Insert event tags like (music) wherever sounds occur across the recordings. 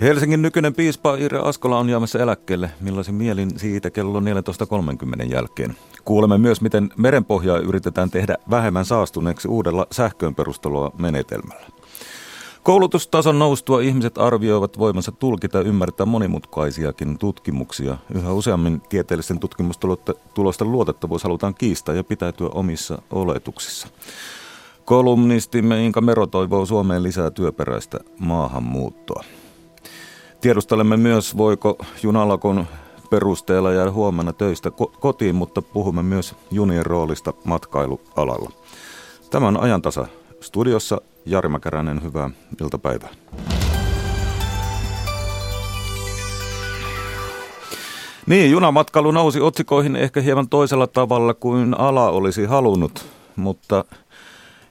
Helsingin nykyinen piispa Ire Askola on jäämässä eläkkeelle. Millaisin mielin siitä kello 14.30 jälkeen. Kuulemme myös, miten merenpohjaa yritetään tehdä vähemmän saastuneeksi uudella sähköön perustelua menetelmällä. Koulutustason noustua ihmiset arvioivat voimansa tulkita ja ymmärtää monimutkaisiakin tutkimuksia. Yhä useammin tieteellisten tutkimustulosten luotettavuus halutaan kiistää ja pitäytyä omissa oletuksissa. Kolumnistimme Inka Mero toivoo Suomeen lisää työperäistä maahanmuuttoa. Tiedustelemme myös, voiko junalakon perusteella jäädä huomenna töistä kotiin, mutta puhumme myös junien roolista matkailualalla. Tämän ajantasa studiossa Jari Mäkäräinen, hyvää iltapäivää. Niin, junamatkailu nousi otsikoihin ehkä hieman toisella tavalla kuin ala olisi halunnut, mutta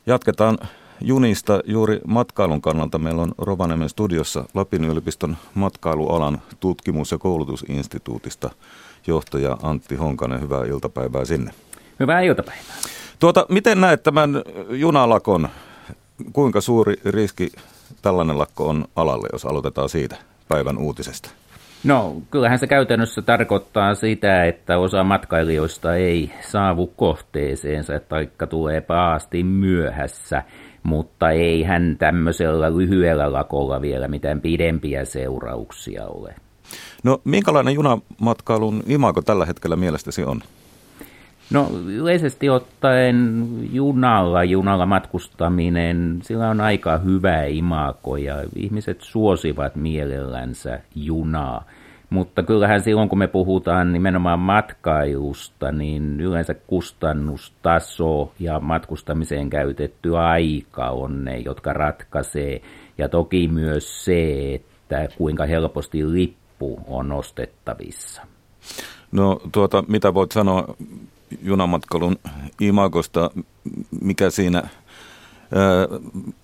jatketaan junista juuri matkailun kannalta. Meillä on Rovaniemen studiossa Lapin yliopiston matkailualan tutkimus- ja koulutusinstituutista johtaja Antti Honkanen. Hyvää iltapäivää sinne. Hyvää iltapäivää. Tuota, miten näet tämän junalakon? Kuinka suuri riski tällainen lakko on alalle, jos aloitetaan siitä päivän uutisesta? No, kyllähän se käytännössä tarkoittaa sitä, että osa matkailijoista ei saavu kohteeseensa, taikka tulee paasti myöhässä mutta ei hän tämmöisellä lyhyellä lakolla vielä mitään pidempiä seurauksia ole. No minkälainen junamatkailun imago tällä hetkellä mielestäsi on? No yleisesti ottaen junalla, junalla matkustaminen, sillä on aika hyvä imago ja ihmiset suosivat mielellänsä junaa. Mutta kyllähän silloin, kun me puhutaan nimenomaan matkailusta, niin yleensä kustannustaso ja matkustamiseen käytetty aika on ne, jotka ratkaisee. Ja toki myös se, että kuinka helposti lippu on ostettavissa. No tuota, mitä voit sanoa junamatkailun imagosta, mikä siinä, ää,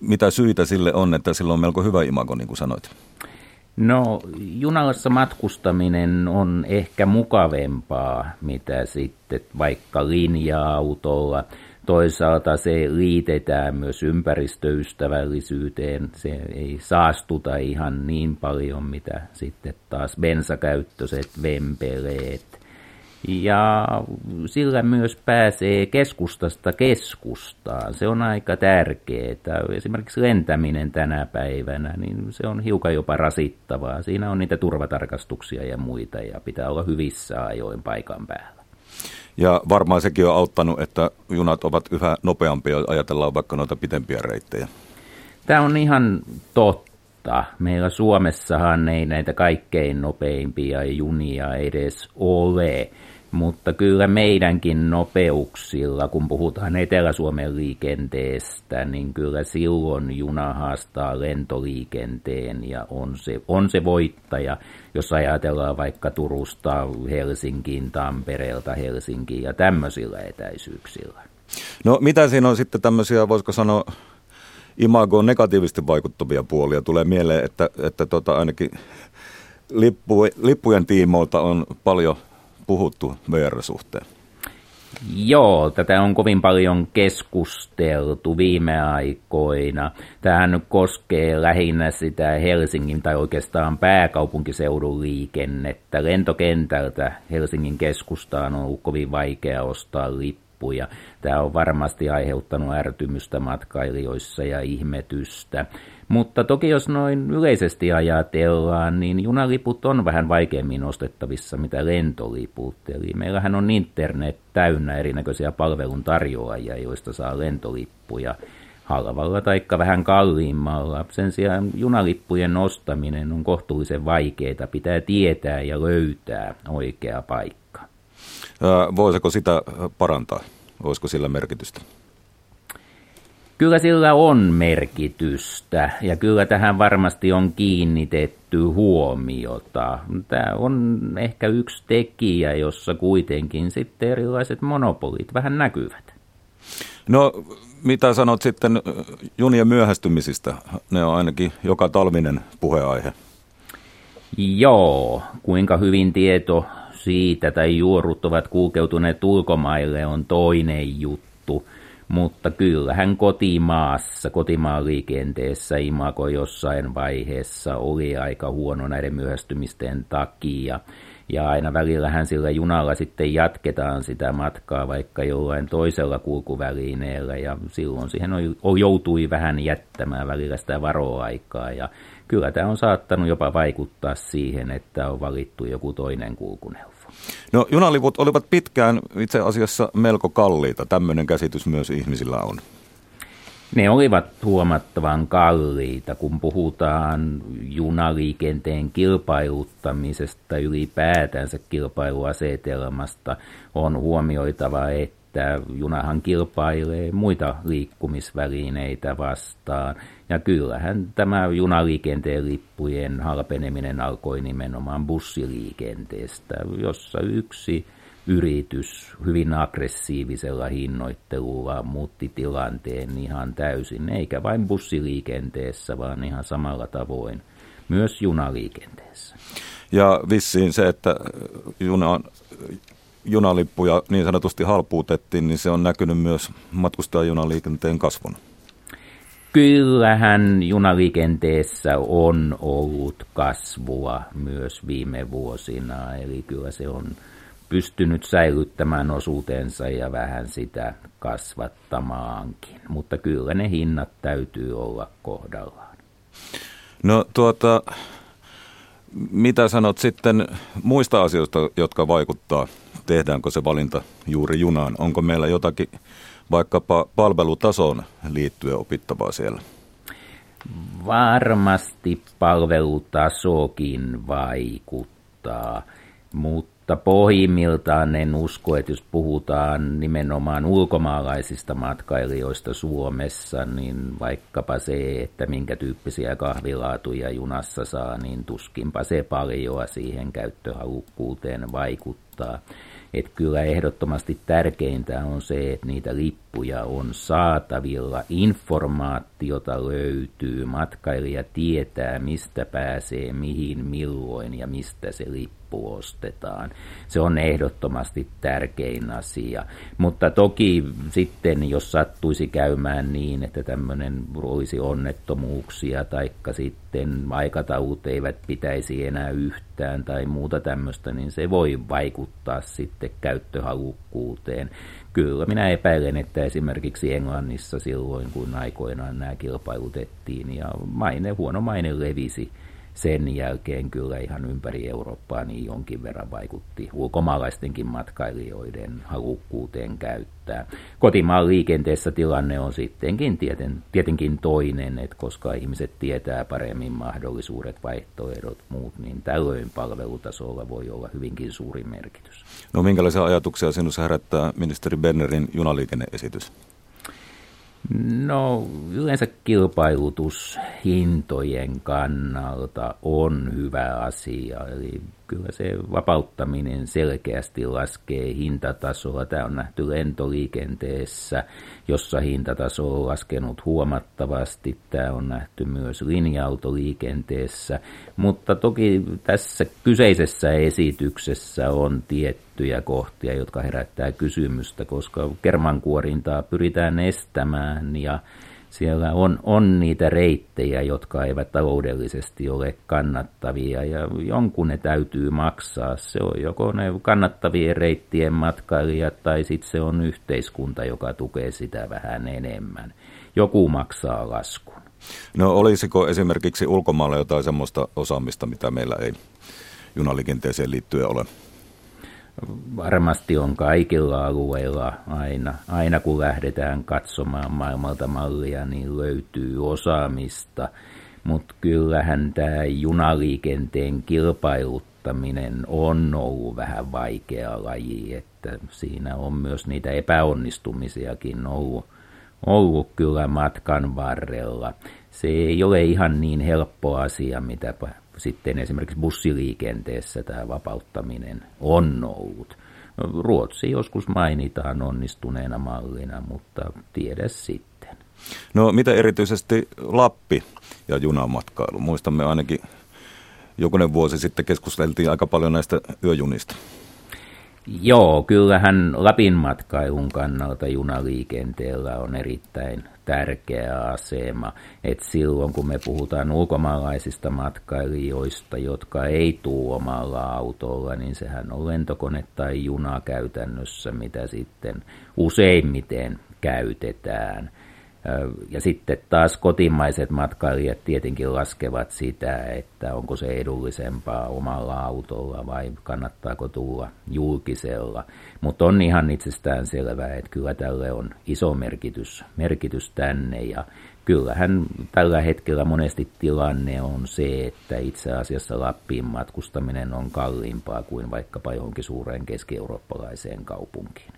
mitä syitä sille on, että sillä on melko hyvä imago, niin kuin sanoit? No, junalassa matkustaminen on ehkä mukavempaa, mitä sitten vaikka linja-autolla. Toisaalta se liitetään myös ympäristöystävällisyyteen. Se ei saastuta ihan niin paljon, mitä sitten taas bensakäyttöiset vempeleet ja sillä myös pääsee keskustasta keskustaan. Se on aika tärkeää. Esimerkiksi lentäminen tänä päivänä, niin se on hiukan jopa rasittavaa. Siinä on niitä turvatarkastuksia ja muita ja pitää olla hyvissä ajoin paikan päällä. Ja varmaan sekin on auttanut, että junat ovat yhä nopeampia, ajatellaan vaikka noita pitempiä reittejä. Tämä on ihan totta. Meillä Suomessahan ei näitä kaikkein nopeimpia junia edes ole. Mutta kyllä meidänkin nopeuksilla, kun puhutaan Etelä-Suomen liikenteestä, niin kyllä silloin juna haastaa lentoliikenteen ja on se, on se voittaja, jos ajatellaan vaikka Turusta Helsinkiin, Tampereelta Helsinkiin ja tämmöisillä etäisyyksillä. No mitä siinä on sitten tämmöisiä, voisiko sanoa, imagoon negatiivisesti vaikuttavia puolia? Tulee mieleen, että, että tota ainakin lippu, lippujen tiimoilta on paljon puhuttu VR-suhteen? Joo, tätä on kovin paljon keskusteltu viime aikoina. Tähän koskee lähinnä sitä Helsingin tai oikeastaan pääkaupunkiseudun liikennettä. Lentokentältä Helsingin keskustaan on ollut kovin vaikea ostaa lippuja. Tämä on varmasti aiheuttanut ärtymystä matkailijoissa ja ihmetystä. Mutta toki jos noin yleisesti ajatellaan, niin junaliput on vähän vaikeammin ostettavissa mitä lentoliput. Eli meillähän on internet täynnä erinäköisiä palveluntarjoajia, joista saa lentolippuja halvalla tai vähän kalliimmalla. Sen sijaan junalippujen ostaminen on kohtuullisen vaikeaa. Pitää tietää ja löytää oikea paikka. Voisiko sitä parantaa? Olisiko sillä merkitystä? Kyllä sillä on merkitystä ja kyllä tähän varmasti on kiinnitetty huomiota. Tämä on ehkä yksi tekijä, jossa kuitenkin sitten erilaiset monopolit vähän näkyvät. No mitä sanot sitten junien myöhästymisistä? Ne on ainakin joka talvinen puheaihe. Joo, kuinka hyvin tieto siitä tai juorut ovat kulkeutuneet ulkomaille on toinen juttu mutta kyllähän kotimaassa, kotimaan liikenteessä Imako jossain vaiheessa oli aika huono näiden myöhästymisten takia. Ja aina välillähän sillä junalla sitten jatketaan sitä matkaa vaikka jollain toisella kulkuvälineellä ja silloin siihen on, joutui vähän jättämään välillä sitä varoaikaa ja kyllä tämä on saattanut jopa vaikuttaa siihen, että on valittu joku toinen kulkuneuvo. No junaliput olivat pitkään itse asiassa melko kalliita, tämmöinen käsitys myös ihmisillä on. Ne olivat huomattavan kalliita, kun puhutaan junaliikenteen kilpailuttamisesta ylipäätänsä kilpailuasetelmasta. On huomioitava, että junahan kilpailee muita liikkumisvälineitä vastaan. Ja kyllähän tämä junaliikenteen lippujen halpeneminen alkoi nimenomaan bussiliikenteestä, jossa yksi yritys hyvin aggressiivisella hinnoittelulla muutti tilanteen ihan täysin, eikä vain bussiliikenteessä, vaan ihan samalla tavoin myös junaliikenteessä. Ja vissiin se, että juna, junalippuja niin sanotusti halpuutettiin, niin se on näkynyt myös matkustajajunaliikenteen kasvun. Kyllähän junaliikenteessä on ollut kasvua myös viime vuosina, eli kyllä se on pystynyt säilyttämään osuutensa ja vähän sitä kasvattamaankin. Mutta kyllä ne hinnat täytyy olla kohdallaan. No tuota, mitä sanot sitten muista asioista, jotka vaikuttaa? Tehdäänkö se valinta juuri junaan? Onko meillä jotakin vaikkapa palvelutasoon liittyen opittavaa siellä? Varmasti palvelutasokin vaikuttaa, mutta mutta pohjimmiltaan en usko, että jos puhutaan nimenomaan ulkomaalaisista matkailijoista Suomessa, niin vaikkapa se, että minkä tyyppisiä kahvilaatuja junassa saa, niin tuskinpa se paljoa siihen käyttöhalukkuuteen vaikuttaa. Että kyllä ehdottomasti tärkeintä on se, että niitä lippuja on saatavilla, informaatiota löytyy, matkailija tietää, mistä pääsee, mihin, milloin ja mistä se lippu ostetaan. Se on ehdottomasti tärkein asia. Mutta toki sitten, jos sattuisi käymään niin, että tämmöinen olisi onnettomuuksia, taikka sitten aikataulut eivät pitäisi enää yhtään tai muuta tämmöistä, niin se voi vaikuttaa sitten käyttöhalukkuuteen. Kyllä minä epäilen, että esimerkiksi Englannissa silloin, kun aikoinaan nämä kilpailutettiin ja maine, huono maine levisi, sen jälkeen kyllä ihan ympäri Eurooppaa niin jonkin verran vaikutti ulkomaalaistenkin matkailijoiden halukkuuteen käyttää. Kotimaan liikenteessä tilanne on sittenkin tieten, tietenkin toinen, että koska ihmiset tietää paremmin mahdollisuudet, vaihtoehdot, muut, niin tällöin palvelutasolla voi olla hyvinkin suuri merkitys. No minkälaisia ajatuksia sinussa herättää ministeri Bernerin junaliikenneesitys? No yleensä kilpailutus hintojen kannalta on hyvä asia. Eli kyllä se vapauttaminen selkeästi laskee hintatasoa. Tämä on nähty lentoliikenteessä, jossa hintataso on laskenut huomattavasti. Tämä on nähty myös linja-autoliikenteessä, mutta toki tässä kyseisessä esityksessä on tiettyjä kohtia, jotka herättää kysymystä, koska kermankuorintaa pyritään estämään ja siellä on, on niitä reittejä, jotka eivät taloudellisesti ole kannattavia ja jonkun ne täytyy maksaa. Se on joko ne kannattavien reittien matkailijat tai sitten se on yhteiskunta, joka tukee sitä vähän enemmän. Joku maksaa laskun. No olisiko esimerkiksi ulkomailla jotain sellaista osaamista, mitä meillä ei junaliikenteeseen liittyen ole? Varmasti on kaikilla alueilla aina, aina kun lähdetään katsomaan maailmalta mallia, niin löytyy osaamista, mutta kyllähän tämä junaliikenteen kilpailuttaminen on ollut vähän vaikea laji, että siinä on myös niitä epäonnistumisiakin ollut, ollut kyllä matkan varrella. Se ei ole ihan niin helppo asia, mitä sitten esimerkiksi bussiliikenteessä tämä vapauttaminen on ollut. Ruotsi joskus mainitaan onnistuneena mallina, mutta tiedä sitten. No mitä erityisesti Lappi ja junamatkailu? Muistamme ainakin jokunen vuosi sitten keskusteltiin aika paljon näistä yöjunista. Joo, kyllähän Lapin matkailun kannalta junaliikenteellä on erittäin tärkeä asema. Et silloin kun me puhutaan ulkomaalaisista matkailijoista, jotka ei tuu omalla autolla, niin sehän on lentokone tai juna käytännössä, mitä sitten useimmiten käytetään. Ja sitten taas kotimaiset matkailijat tietenkin laskevat sitä, että onko se edullisempaa omalla autolla vai kannattaako tulla julkisella. Mutta on ihan itsestään selvää, että kyllä tälle on iso merkitys, merkitys tänne ja kyllähän tällä hetkellä monesti tilanne on se, että itse asiassa Lappiin matkustaminen on kalliimpaa kuin vaikkapa johonkin suureen keski-eurooppalaiseen kaupunkiin.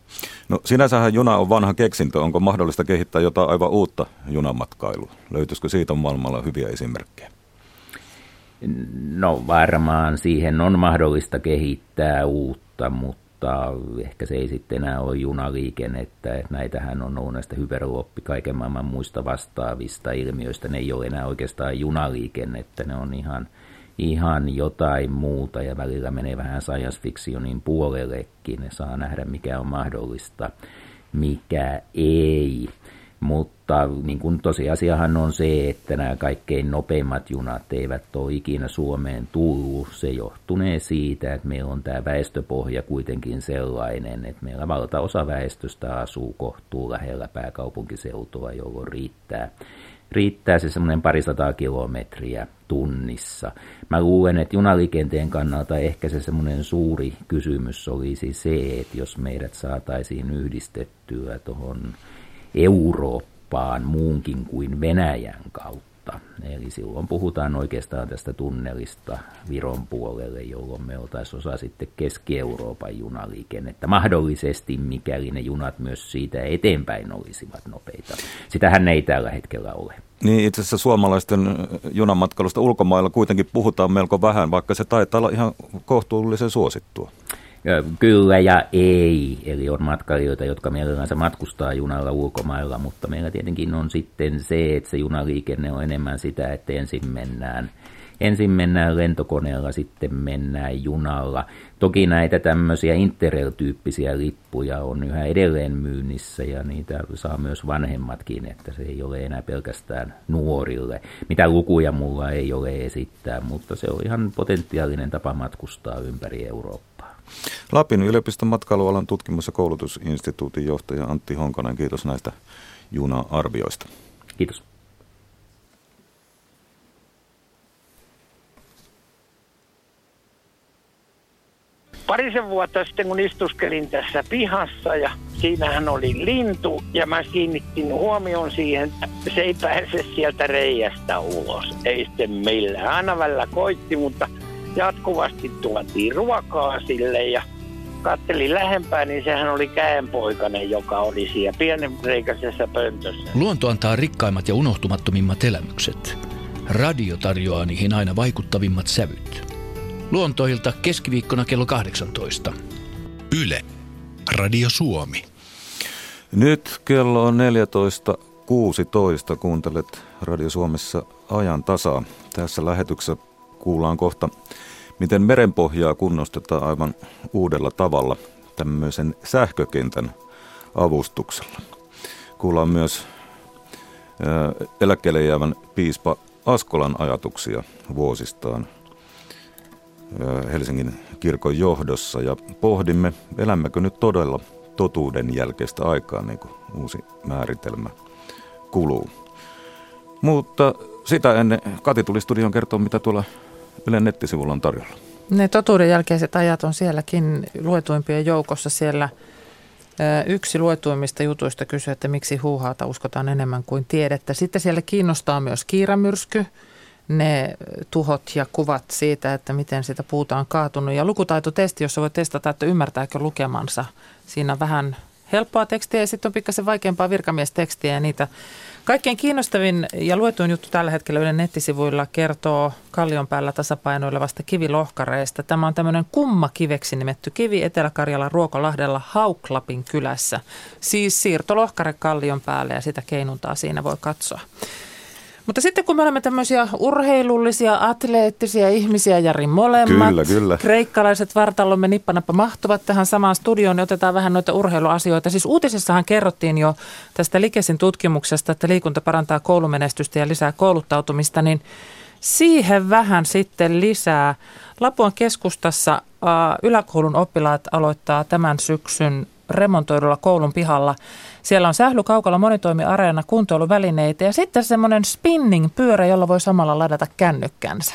No sinänsähän juna on vanha keksintö. Onko mahdollista kehittää jotain aivan uutta junamatkailua? Löytyisikö siitä maailmalla hyviä esimerkkejä? No varmaan siihen on mahdollista kehittää uutta, mutta mutta ehkä se ei sitten enää ole junaliikennettä. Että näitähän on ollut näistä hyperluoppi kaiken maailman muista vastaavista ilmiöistä. Ne ei ole enää oikeastaan junaliikennettä, ne on ihan, ihan jotain muuta ja välillä menee vähän science fictionin puolellekin. Ne saa nähdä mikä on mahdollista, mikä ei. Mutta niin kuin tosiasiahan on se, että nämä kaikkein nopeimmat junat eivät ole ikinä Suomeen tullut. Se johtunee siitä, että meillä on tämä väestöpohja kuitenkin sellainen, että meillä valtaosa väestöstä asuu kohtuu lähellä pääkaupunkiseutua, jolloin riittää, riittää se semmoinen parisataa kilometriä tunnissa. Mä luulen, että junaliikenteen kannalta ehkä se semmoinen suuri kysymys olisi se, että jos meidät saataisiin yhdistettyä tuohon Eurooppaan muunkin kuin Venäjän kautta. Eli silloin puhutaan oikeastaan tästä tunnelista Viron puolelle, jolloin me oltaisiin osa sitten Keski-Euroopan junaliikennettä. Mahdollisesti, mikäli ne junat myös siitä eteenpäin olisivat nopeita. Sitähän ei tällä hetkellä ole. Niin itse asiassa suomalaisten junamatkailusta ulkomailla kuitenkin puhutaan melko vähän, vaikka se taitaa olla ihan kohtuullisen suosittua. Kyllä ja ei, eli on matkailijoita, jotka mielellänsä matkustaa junalla ulkomailla, mutta meillä tietenkin on sitten se, että se junaliikenne on enemmän sitä, että ensin mennään, ensin mennään lentokoneella, sitten mennään junalla. Toki näitä tämmöisiä Interrail-tyyppisiä lippuja on yhä edelleen myynnissä ja niitä saa myös vanhemmatkin, että se ei ole enää pelkästään nuorille. Mitä lukuja mulla ei ole esittää, mutta se on ihan potentiaalinen tapa matkustaa ympäri Eurooppaa. Lapin yliopiston matkailualan tutkimus- ja koulutusinstituutin johtaja Antti Honkonen, kiitos näistä juna-arvioista. Kiitos. Parisen vuotta sitten, kun istuskelin tässä pihassa ja siinähän oli lintu ja mä kiinnittin huomioon siihen, että se ei pääse sieltä reiästä ulos. Ei sitten millään. Aina välillä koitti, mutta jatkuvasti tuotiin ruokaa sille ja kattelin lähempää, niin sehän oli käenpoikainen, joka oli siellä pienenreikäisessä pöntössä. Luonto antaa rikkaimmat ja unohtumattomimmat elämykset. Radio tarjoaa niihin aina vaikuttavimmat sävyt. Luontoilta keskiviikkona kello 18. Yle. Radio Suomi. Nyt kello on 14.16. Kuuntelet Radio Suomessa ajan tasaa. Tässä lähetyksessä kuullaan kohta miten merenpohjaa kunnostetaan aivan uudella tavalla tämmöisen sähkökentän avustuksella. Kuullaan myös eläkkeelle jäävän piispa Askolan ajatuksia vuosistaan Helsingin kirkon johdossa ja pohdimme, elämmekö nyt todella totuuden jälkeistä aikaa, niin kuin uusi määritelmä kuluu. Mutta sitä ennen Kati tuli studion kertoa, mitä tuolla Ylen nettisivulla on tarjolla? Ne totuuden jälkeiset ajat on sielläkin luetuimpien joukossa siellä. Yksi luetuimmista jutuista kysyy, että miksi huuhaata uskotaan enemmän kuin tiedettä. Sitten siellä kiinnostaa myös kiiramyrsky, ne tuhot ja kuvat siitä, että miten sitä puuta on kaatunut. Ja lukutaitotesti, jossa voi testata, että ymmärtääkö lukemansa. Siinä on vähän helppoa tekstiä ja sitten on pikkasen vaikeampaa virkamiestekstiä ja niitä Kaikkein kiinnostavin ja luetuin juttu tällä hetkellä Ylen nettisivuilla kertoo kallion päällä tasapainoilevasta kivilohkareesta. Tämä on tämmöinen kummakiveksi nimetty kivi Etelä-Karjalan Ruokolahdella Hauklapin kylässä. Siis siirtolohkare kallion päälle ja sitä keinuntaa siinä voi katsoa. Mutta sitten kun me olemme tämmöisiä urheilullisia, atleettisia ihmisiä, Jari molemmat, Kyllä, kyllä. kreikkalaiset vartalomme nippanappa mahtuvat tähän samaan studioon, niin otetaan vähän noita urheiluasioita. Siis uutisessahan kerrottiin jo tästä Likesin tutkimuksesta, että liikunta parantaa koulumenestystä ja lisää kouluttautumista, niin siihen vähän sitten lisää. Lapuan keskustassa yläkoulun oppilaat aloittaa tämän syksyn remontoidulla koulun pihalla. Siellä on sählykaukalla monitoimiareena, kuntoiluvälineitä ja sitten semmoinen spinning-pyörä, jolla voi samalla ladata kännykkänsä.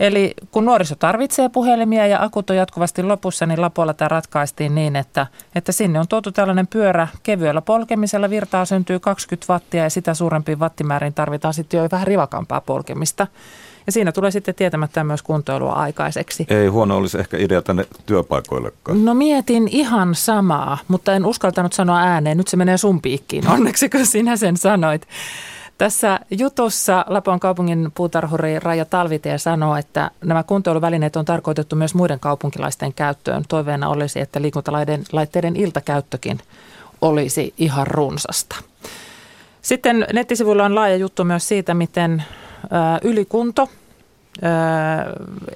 Eli kun nuoriso tarvitsee puhelimia ja akut on jatkuvasti lopussa, niin Lapualla tämä ratkaistiin niin, että, että sinne on tuotu tällainen pyörä kevyellä polkemisella. Virtaa syntyy 20 wattia ja sitä suurempiin wattimäärin tarvitaan sitten jo vähän rivakampaa polkemista. Ja siinä tulee sitten tietämättä myös kuntoilua aikaiseksi. Ei huono olisi ehkä idea tänne työpaikoillekaan. No mietin ihan samaa, mutta en uskaltanut sanoa ääneen. Nyt se menee sun piikkiin, onneksi kun sinä sen sanoit. Tässä jutussa Lapuan kaupungin puutarhuri Raija Talvitie sanoo, että nämä kuntoiluvälineet on tarkoitettu myös muiden kaupunkilaisten käyttöön. Toiveena olisi, että liikuntalaitteiden iltakäyttökin olisi ihan runsasta. Sitten nettisivuilla on laaja juttu myös siitä, miten ylikunto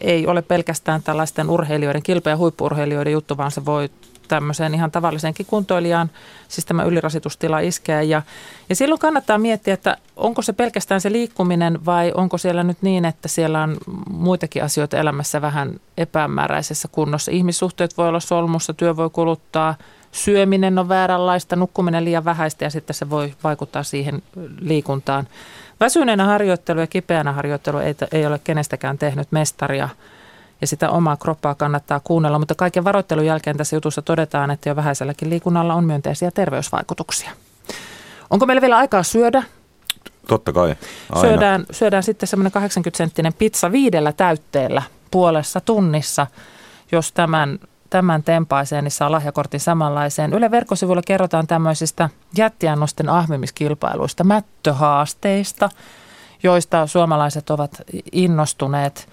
ei ole pelkästään tällaisten urheilijoiden, kilpe- ja huippuurheilijoiden juttu, vaan se voi tämmöiseen ihan tavalliseenkin kuntoilijaan, siis tämä ylirasitustila iskee. Ja, ja silloin kannattaa miettiä, että onko se pelkästään se liikkuminen vai onko siellä nyt niin, että siellä on muitakin asioita elämässä vähän epämääräisessä kunnossa. Ihmissuhteet voi olla solmussa, työ voi kuluttaa, syöminen on vääränlaista, nukkuminen liian vähäistä ja sitten se voi vaikuttaa siihen liikuntaan. Väsyneenä harjoittelu ja kipeänä harjoittelu ei, ei ole kenestäkään tehnyt mestaria ja sitä omaa kroppaa kannattaa kuunnella, mutta kaiken varoittelun jälkeen tässä jutussa todetaan, että jo vähäiselläkin liikunnalla on myönteisiä terveysvaikutuksia. Onko meillä vielä aikaa syödä? Totta kai, aina. Syödään, syödään sitten semmoinen 80-senttinen pizza viidellä täytteellä puolessa tunnissa, jos tämän, tämän tempaiseen, niin saa lahjakortin samanlaiseen. Yle verkkosivuilla kerrotaan tämmöisistä jättiannosten ahmimiskilpailuista, mättöhaasteista, joista suomalaiset ovat innostuneet –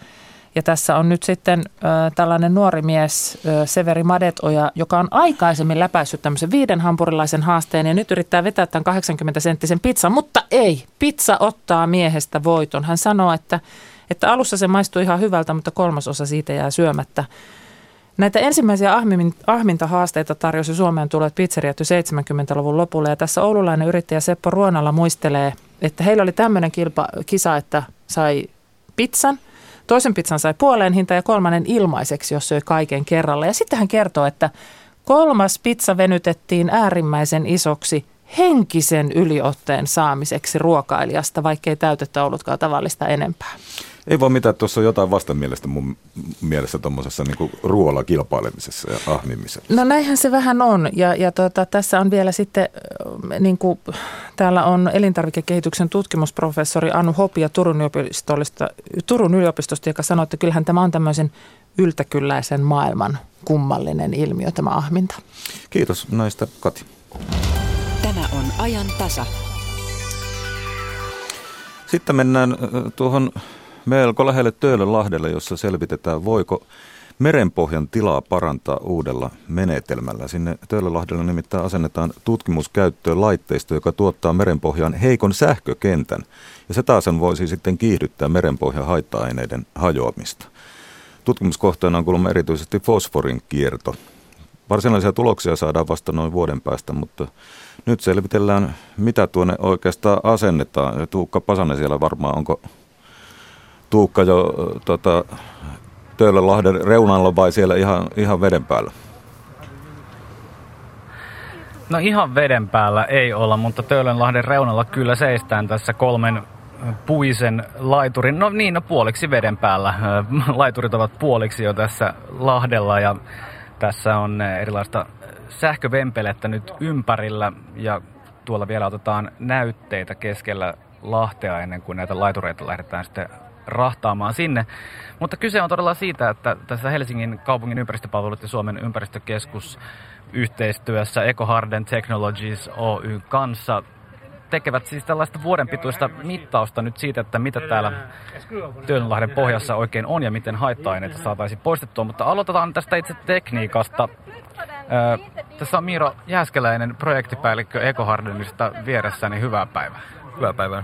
ja tässä on nyt sitten äh, tällainen nuori mies, äh, Severi Madetoja, joka on aikaisemmin läpäissyt tämmöisen viiden hampurilaisen haasteen ja nyt yrittää vetää tämän 80 senttisen pizzan, mutta ei, pizza ottaa miehestä voiton. Hän sanoo, että, että alussa se maistuu ihan hyvältä, mutta kolmasosa siitä jää syömättä. Näitä ensimmäisiä ahmintahaasteita tarjosi Suomeen tulleet pizzeriat jo 70-luvun lopulla ja tässä oululainen yrittäjä Seppo Ruonalla muistelee, että heillä oli tämmöinen kilpa, kisa, että sai pizzan – Toisen pizzan sai puoleen hinta ja kolmannen ilmaiseksi, jos söi kaiken kerralla. Ja sitten hän kertoo, että kolmas pizza venytettiin äärimmäisen isoksi henkisen yliotteen saamiseksi ruokailijasta, vaikkei täytettä ollutkaan tavallista enempää. Ei voi mitään, tuossa on jotain vastenmielestä mun mielestä tuommoisessa niin ruoalla kilpailemisessa ja ahmimisessa. No näinhän se vähän on ja, ja tuota, tässä on vielä sitten, niin kuin, täällä on elintarvikekehityksen tutkimusprofessori Anu Hopia Turun, yliopistosta, Turun yliopistosta, joka sanoi, että kyllähän tämä on tämmöisen yltäkylläisen maailman kummallinen ilmiö tämä ahminta. Kiitos näistä Kati. Tämä on ajan tasa. Sitten mennään tuohon melko lähelle Töölönlahdelle, jossa selvitetään, voiko merenpohjan tilaa parantaa uudella menetelmällä. Sinne Töölönlahdelle nimittäin asennetaan tutkimuskäyttöön laitteisto, joka tuottaa merenpohjaan heikon sähkökentän. Ja se taas voisi sitten kiihdyttää merenpohjan haitta-aineiden hajoamista. Tutkimuskohteena on kuulemma erityisesti fosforin kierto. Varsinaisia tuloksia saadaan vasta noin vuoden päästä, mutta nyt selvitellään, mitä tuonne oikeastaan asennetaan. Tuukka Pasanen siellä varmaan, onko Tuukka jo tota, Töölönlahden reunalla vai siellä ihan, ihan veden päällä? No ihan veden päällä ei olla, mutta Töölönlahden reunalla kyllä seistään tässä kolmen puisen laiturin, no niin, no puoliksi veden päällä. (laughs) Laiturit ovat puoliksi jo tässä Lahdella ja tässä on erilaista sähkövempelettä nyt ympärillä ja tuolla vielä otetaan näytteitä keskellä Lahtea ennen kuin näitä laitureita lähdetään sitten rahtaamaan sinne. Mutta kyse on todella siitä, että tässä Helsingin kaupungin ympäristöpalvelut ja Suomen ympäristökeskus yhteistyössä EcoHarden Technologies Oy kanssa tekevät siis tällaista vuoden pituista mittausta nyt siitä, että mitä täällä Työnlahden pohjassa oikein on ja miten haitta-aineita saataisiin poistettua. Mutta aloitetaan tästä itse tekniikasta. Tässä on Miiro Jääskeläinen, projektipäällikkö Ekohardenista vieressäni. Hyvää päivää. Hyvää päivää.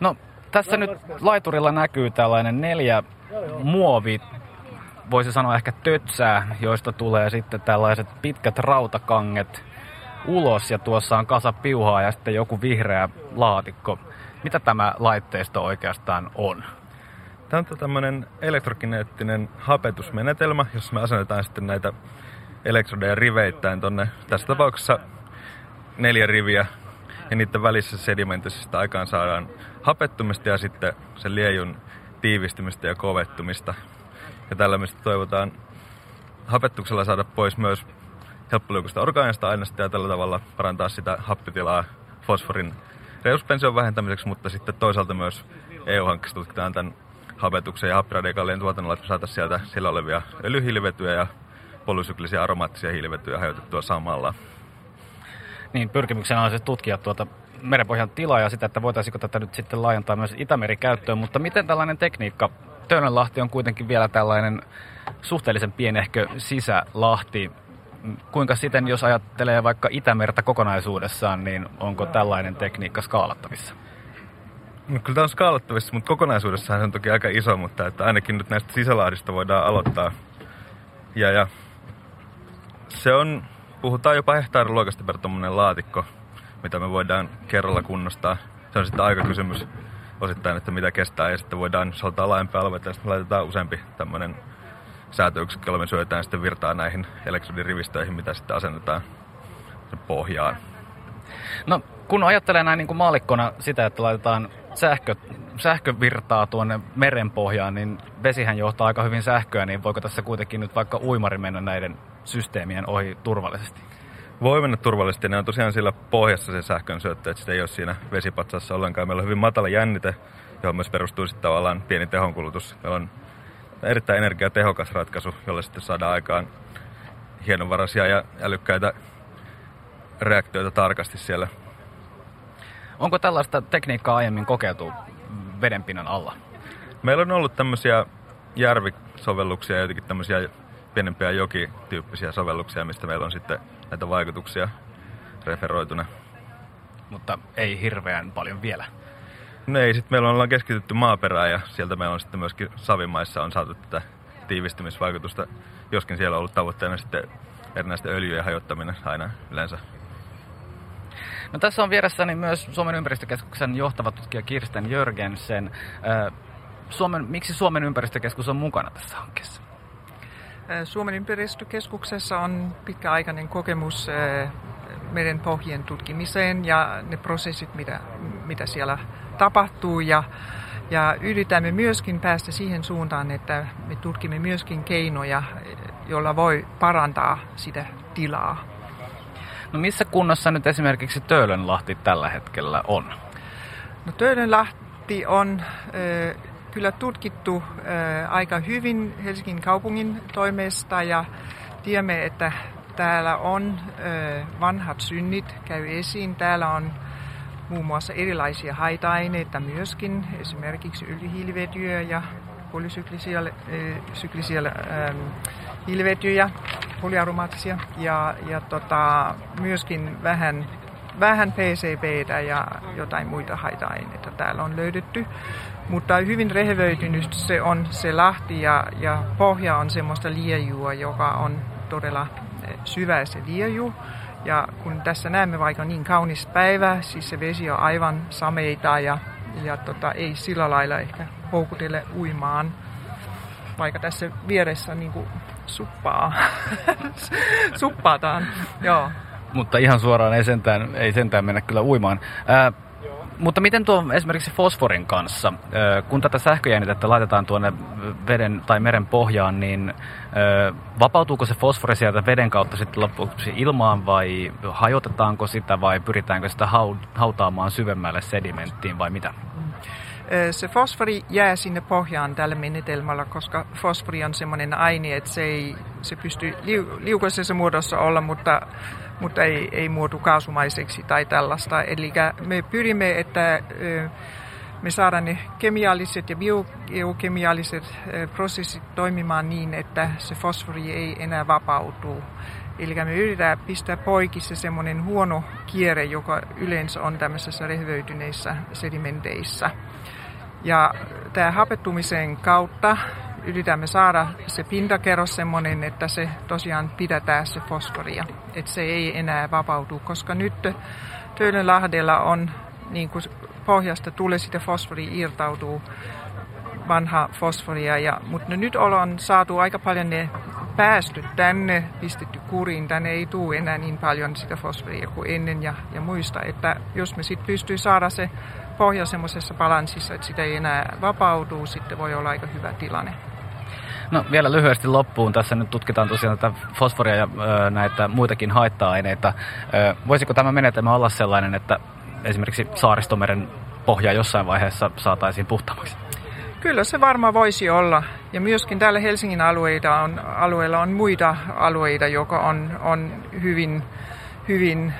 No tässä nyt laiturilla näkyy tällainen neljä muovi, voisi sanoa ehkä tötsää, joista tulee sitten tällaiset pitkät rautakanget ulos ja tuossa on kasa piuhaa ja sitten joku vihreä laatikko. Mitä tämä laitteisto oikeastaan on? Tämä on tämmöinen elektrokineettinen hapetusmenetelmä, jossa me asennetaan sitten näitä elektrodeja riveittäin tonne, tässä tapauksessa neljä riviä, ja niiden välissä sedimentisistä aikaan saadaan hapettumista ja sitten sen liejun tiivistymistä ja kovettumista. Ja tällä me toivotaan hapettuksella saada pois myös helppoliukusta orgaanista aineesta ja tällä tavalla parantaa sitä happitilaa fosforin reuspension vähentämiseksi, mutta sitten toisaalta myös EU-hankkeessa tutkitaan tämän hapetuksen ja happiradikaalien tuotannolla, että saataisiin sieltä siellä olevia öljyhiilivetyjä ja polysyklisiä aromaattisia hiilivetyjä hajotettua samalla. Niin, pyrkimyksenä on siis tutkia tuota merenpohjan tilaa ja sitä, että voitaisiinko tätä nyt sitten laajentaa myös Itämeri käyttöön, mutta miten tällainen tekniikka, Töölönlahti on kuitenkin vielä tällainen suhteellisen pienehkö sisälahti, kuinka sitten, jos ajattelee vaikka Itämerta kokonaisuudessaan, niin onko tällainen tekniikka skaalattavissa? No, kyllä tämä on skaalattavissa, mutta kokonaisuudessaan se on toki aika iso, mutta että ainakin nyt näistä sisälahdista voidaan aloittaa. Ja, ja. Se on, puhutaan jopa hehtaariluokasta per laatikko, mitä me voidaan kerralla kunnostaa. Se on sitten aika kysymys osittain, että mitä kestää. Ja sitten voidaan, halutaan laajempia alueita, ja sitten laitetaan useampi tämmöinen säätöyksikkö, jolla me syötään sitten virtaa näihin elektrodirivistöihin, mitä sitten asennetaan sen pohjaan. No, kun ajattelee näin niin kuin maalikkona sitä, että laitetaan sähkö, sähkövirtaa tuonne merenpohjaan, niin vesihän johtaa aika hyvin sähköä, niin voiko tässä kuitenkin nyt vaikka uimari mennä näiden systeemien ohi turvallisesti? Voi mennä turvallisesti. Ne on tosiaan sillä pohjassa se sähkön syöttö, että sitä ei ole siinä vesipatsassa ollenkaan. Meillä on hyvin matala jännite, johon myös perustuu sitten tavallaan pieni tehonkulutus. Meillä on erittäin energiatehokas ratkaisu, jolla sitten saadaan aikaan hienovaraisia ja älykkäitä reaktioita tarkasti siellä. Onko tällaista tekniikkaa aiemmin kokeiltu vedenpinnan alla? Meillä on ollut tämmöisiä järvisovelluksia ja jotenkin tämmöisiä pienempiä jokityyppisiä sovelluksia, mistä meillä on sitten näitä vaikutuksia referoituna. Mutta ei hirveän paljon vielä. No ei, sitten meillä ollaan keskitytty maaperään ja sieltä meillä on sitten myöskin Savimaissa on saatu tätä tiivistymisvaikutusta, joskin siellä on ollut tavoitteena sitten erinäisten öljyjen hajottaminen aina yleensä. No, tässä on vieressäni myös Suomen ympäristökeskuksen johtava tutkija Kirsten Jörgensen. Suomen, miksi Suomen ympäristökeskus on mukana tässä hankkeessa? Suomen ympäristökeskuksessa on pitkäaikainen kokemus merenpohjien tutkimiseen ja ne prosessit, mitä, mitä siellä tapahtuu. Ja, ja yritämme myöskin päästä siihen suuntaan, että me tutkimme myöskin keinoja, joilla voi parantaa sitä tilaa. No missä kunnossa nyt esimerkiksi Töölönlahti tällä hetkellä on? No Töölönlahti on äh, kyllä tutkittu äh, aika hyvin Helsingin kaupungin toimesta ja tiedämme, että täällä on äh, vanhat synnit käy esiin. Täällä on muun muassa erilaisia haita-aineita myöskin, esimerkiksi öljyhiilivetyä ja polysyklisiä äh, hiilivetyjä, polyaromaattisia ja, ja tota, myöskin vähän, vähän PCBtä ja jotain muita haita-aineita täällä on löydetty. Mutta hyvin rehevöitynyt se on se lahti ja, ja pohja on semmoista liejua, joka on todella eh, syvä se lieju. Ja kun tässä näemme vaikka niin kaunis päivä, siis se vesi on aivan sameita ja, ja tota, ei sillä lailla ehkä houkutele uimaan. Vaikka tässä vieressä niin kuin suppaa. (laughs) Suppaataan, joo. Mutta ihan suoraan ei sentään, ei sentään mennä kyllä uimaan. Ää, mutta miten tuo esimerkiksi fosforin kanssa, kun tätä sähköjännitettä laitetaan tuonne veden tai meren pohjaan, niin vapautuuko se fosfori sieltä veden kautta sitten lopuksi ilmaan vai hajotetaanko sitä vai pyritäänkö sitä hautaamaan syvemmälle sedimenttiin vai mitä? Se fosfori jää sinne pohjaan tällä menetelmällä, koska fosfori on semmoinen aine, että se ei se pystyy liu, muodossa olla, mutta, mutta ei, ei muotu kaasumaiseksi tai tällaista. Eli me pyrimme, että me saadaan ne kemialliset ja biokemialliset prosessit toimimaan niin, että se fosfori ei enää vapautu. Eli me yritetään pistää poikki se semmoinen huono kierre, joka yleensä on tämmöisissä rehevöityneissä sedimenteissa. Ja tämä hapettumisen kautta yritämme saada se pintakerros semmoinen, että se tosiaan pidetään se fosforia, että se ei enää vapaudu, koska nyt Töölönlahdella on niin kuin pohjasta tulee sitä fosfori irtautuu vanha fosforia, ja, mutta nyt ollaan saatu aika paljon ne päästy tänne, pistetty kuriin, tänne ei tule enää niin paljon sitä fosforia kuin ennen ja, ja muista, että jos me sitten pystyy saada se pohja semmoisessa balanssissa, että sitä ei enää vapaudu, sitten voi olla aika hyvä tilanne. No vielä lyhyesti loppuun. Tässä nyt tutkitaan tosiaan tätä fosforia ja ö, näitä muitakin haitta-aineita. Ö, voisiko tämä menetelmä olla sellainen, että esimerkiksi saaristomeren pohja jossain vaiheessa saataisiin puhtaammaksi? Kyllä se varmaan voisi olla. Ja myöskin täällä Helsingin alueita on, alueella on muita alueita, joka on, on hyvin, hyvin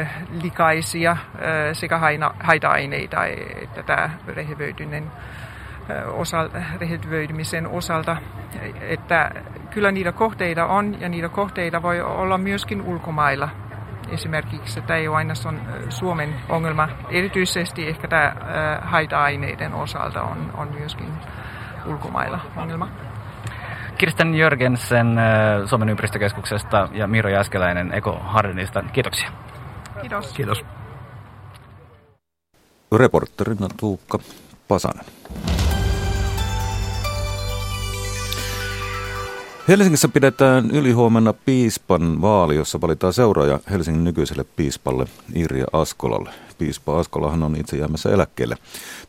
äh, likaisia äh, sekä haita-aineita että tämä rehevöityminen osa, rehevöitymisen osalta. Että kyllä niitä kohteita on ja niitä kohteita voi olla myöskin ulkomailla. Esimerkiksi tämä ei ole aina Suomen ongelma. Erityisesti ehkä tämä haita-aineiden osalta on, on myöskin ulkomailla ongelma. Kirsten Jörgensen Suomen ympäristökeskuksesta ja Miro Jäskeläinen Eko Hardinista. Kiitoksia. Kiitos. Kiitos. Reporterina Tuukka Pasanen. Helsingissä pidetään ylihuomenna piispan vaali, jossa valitaan seuraaja Helsingin nykyiselle piispalle Irja Askolalle. Piispa Askolahan on itse jäämässä eläkkeelle.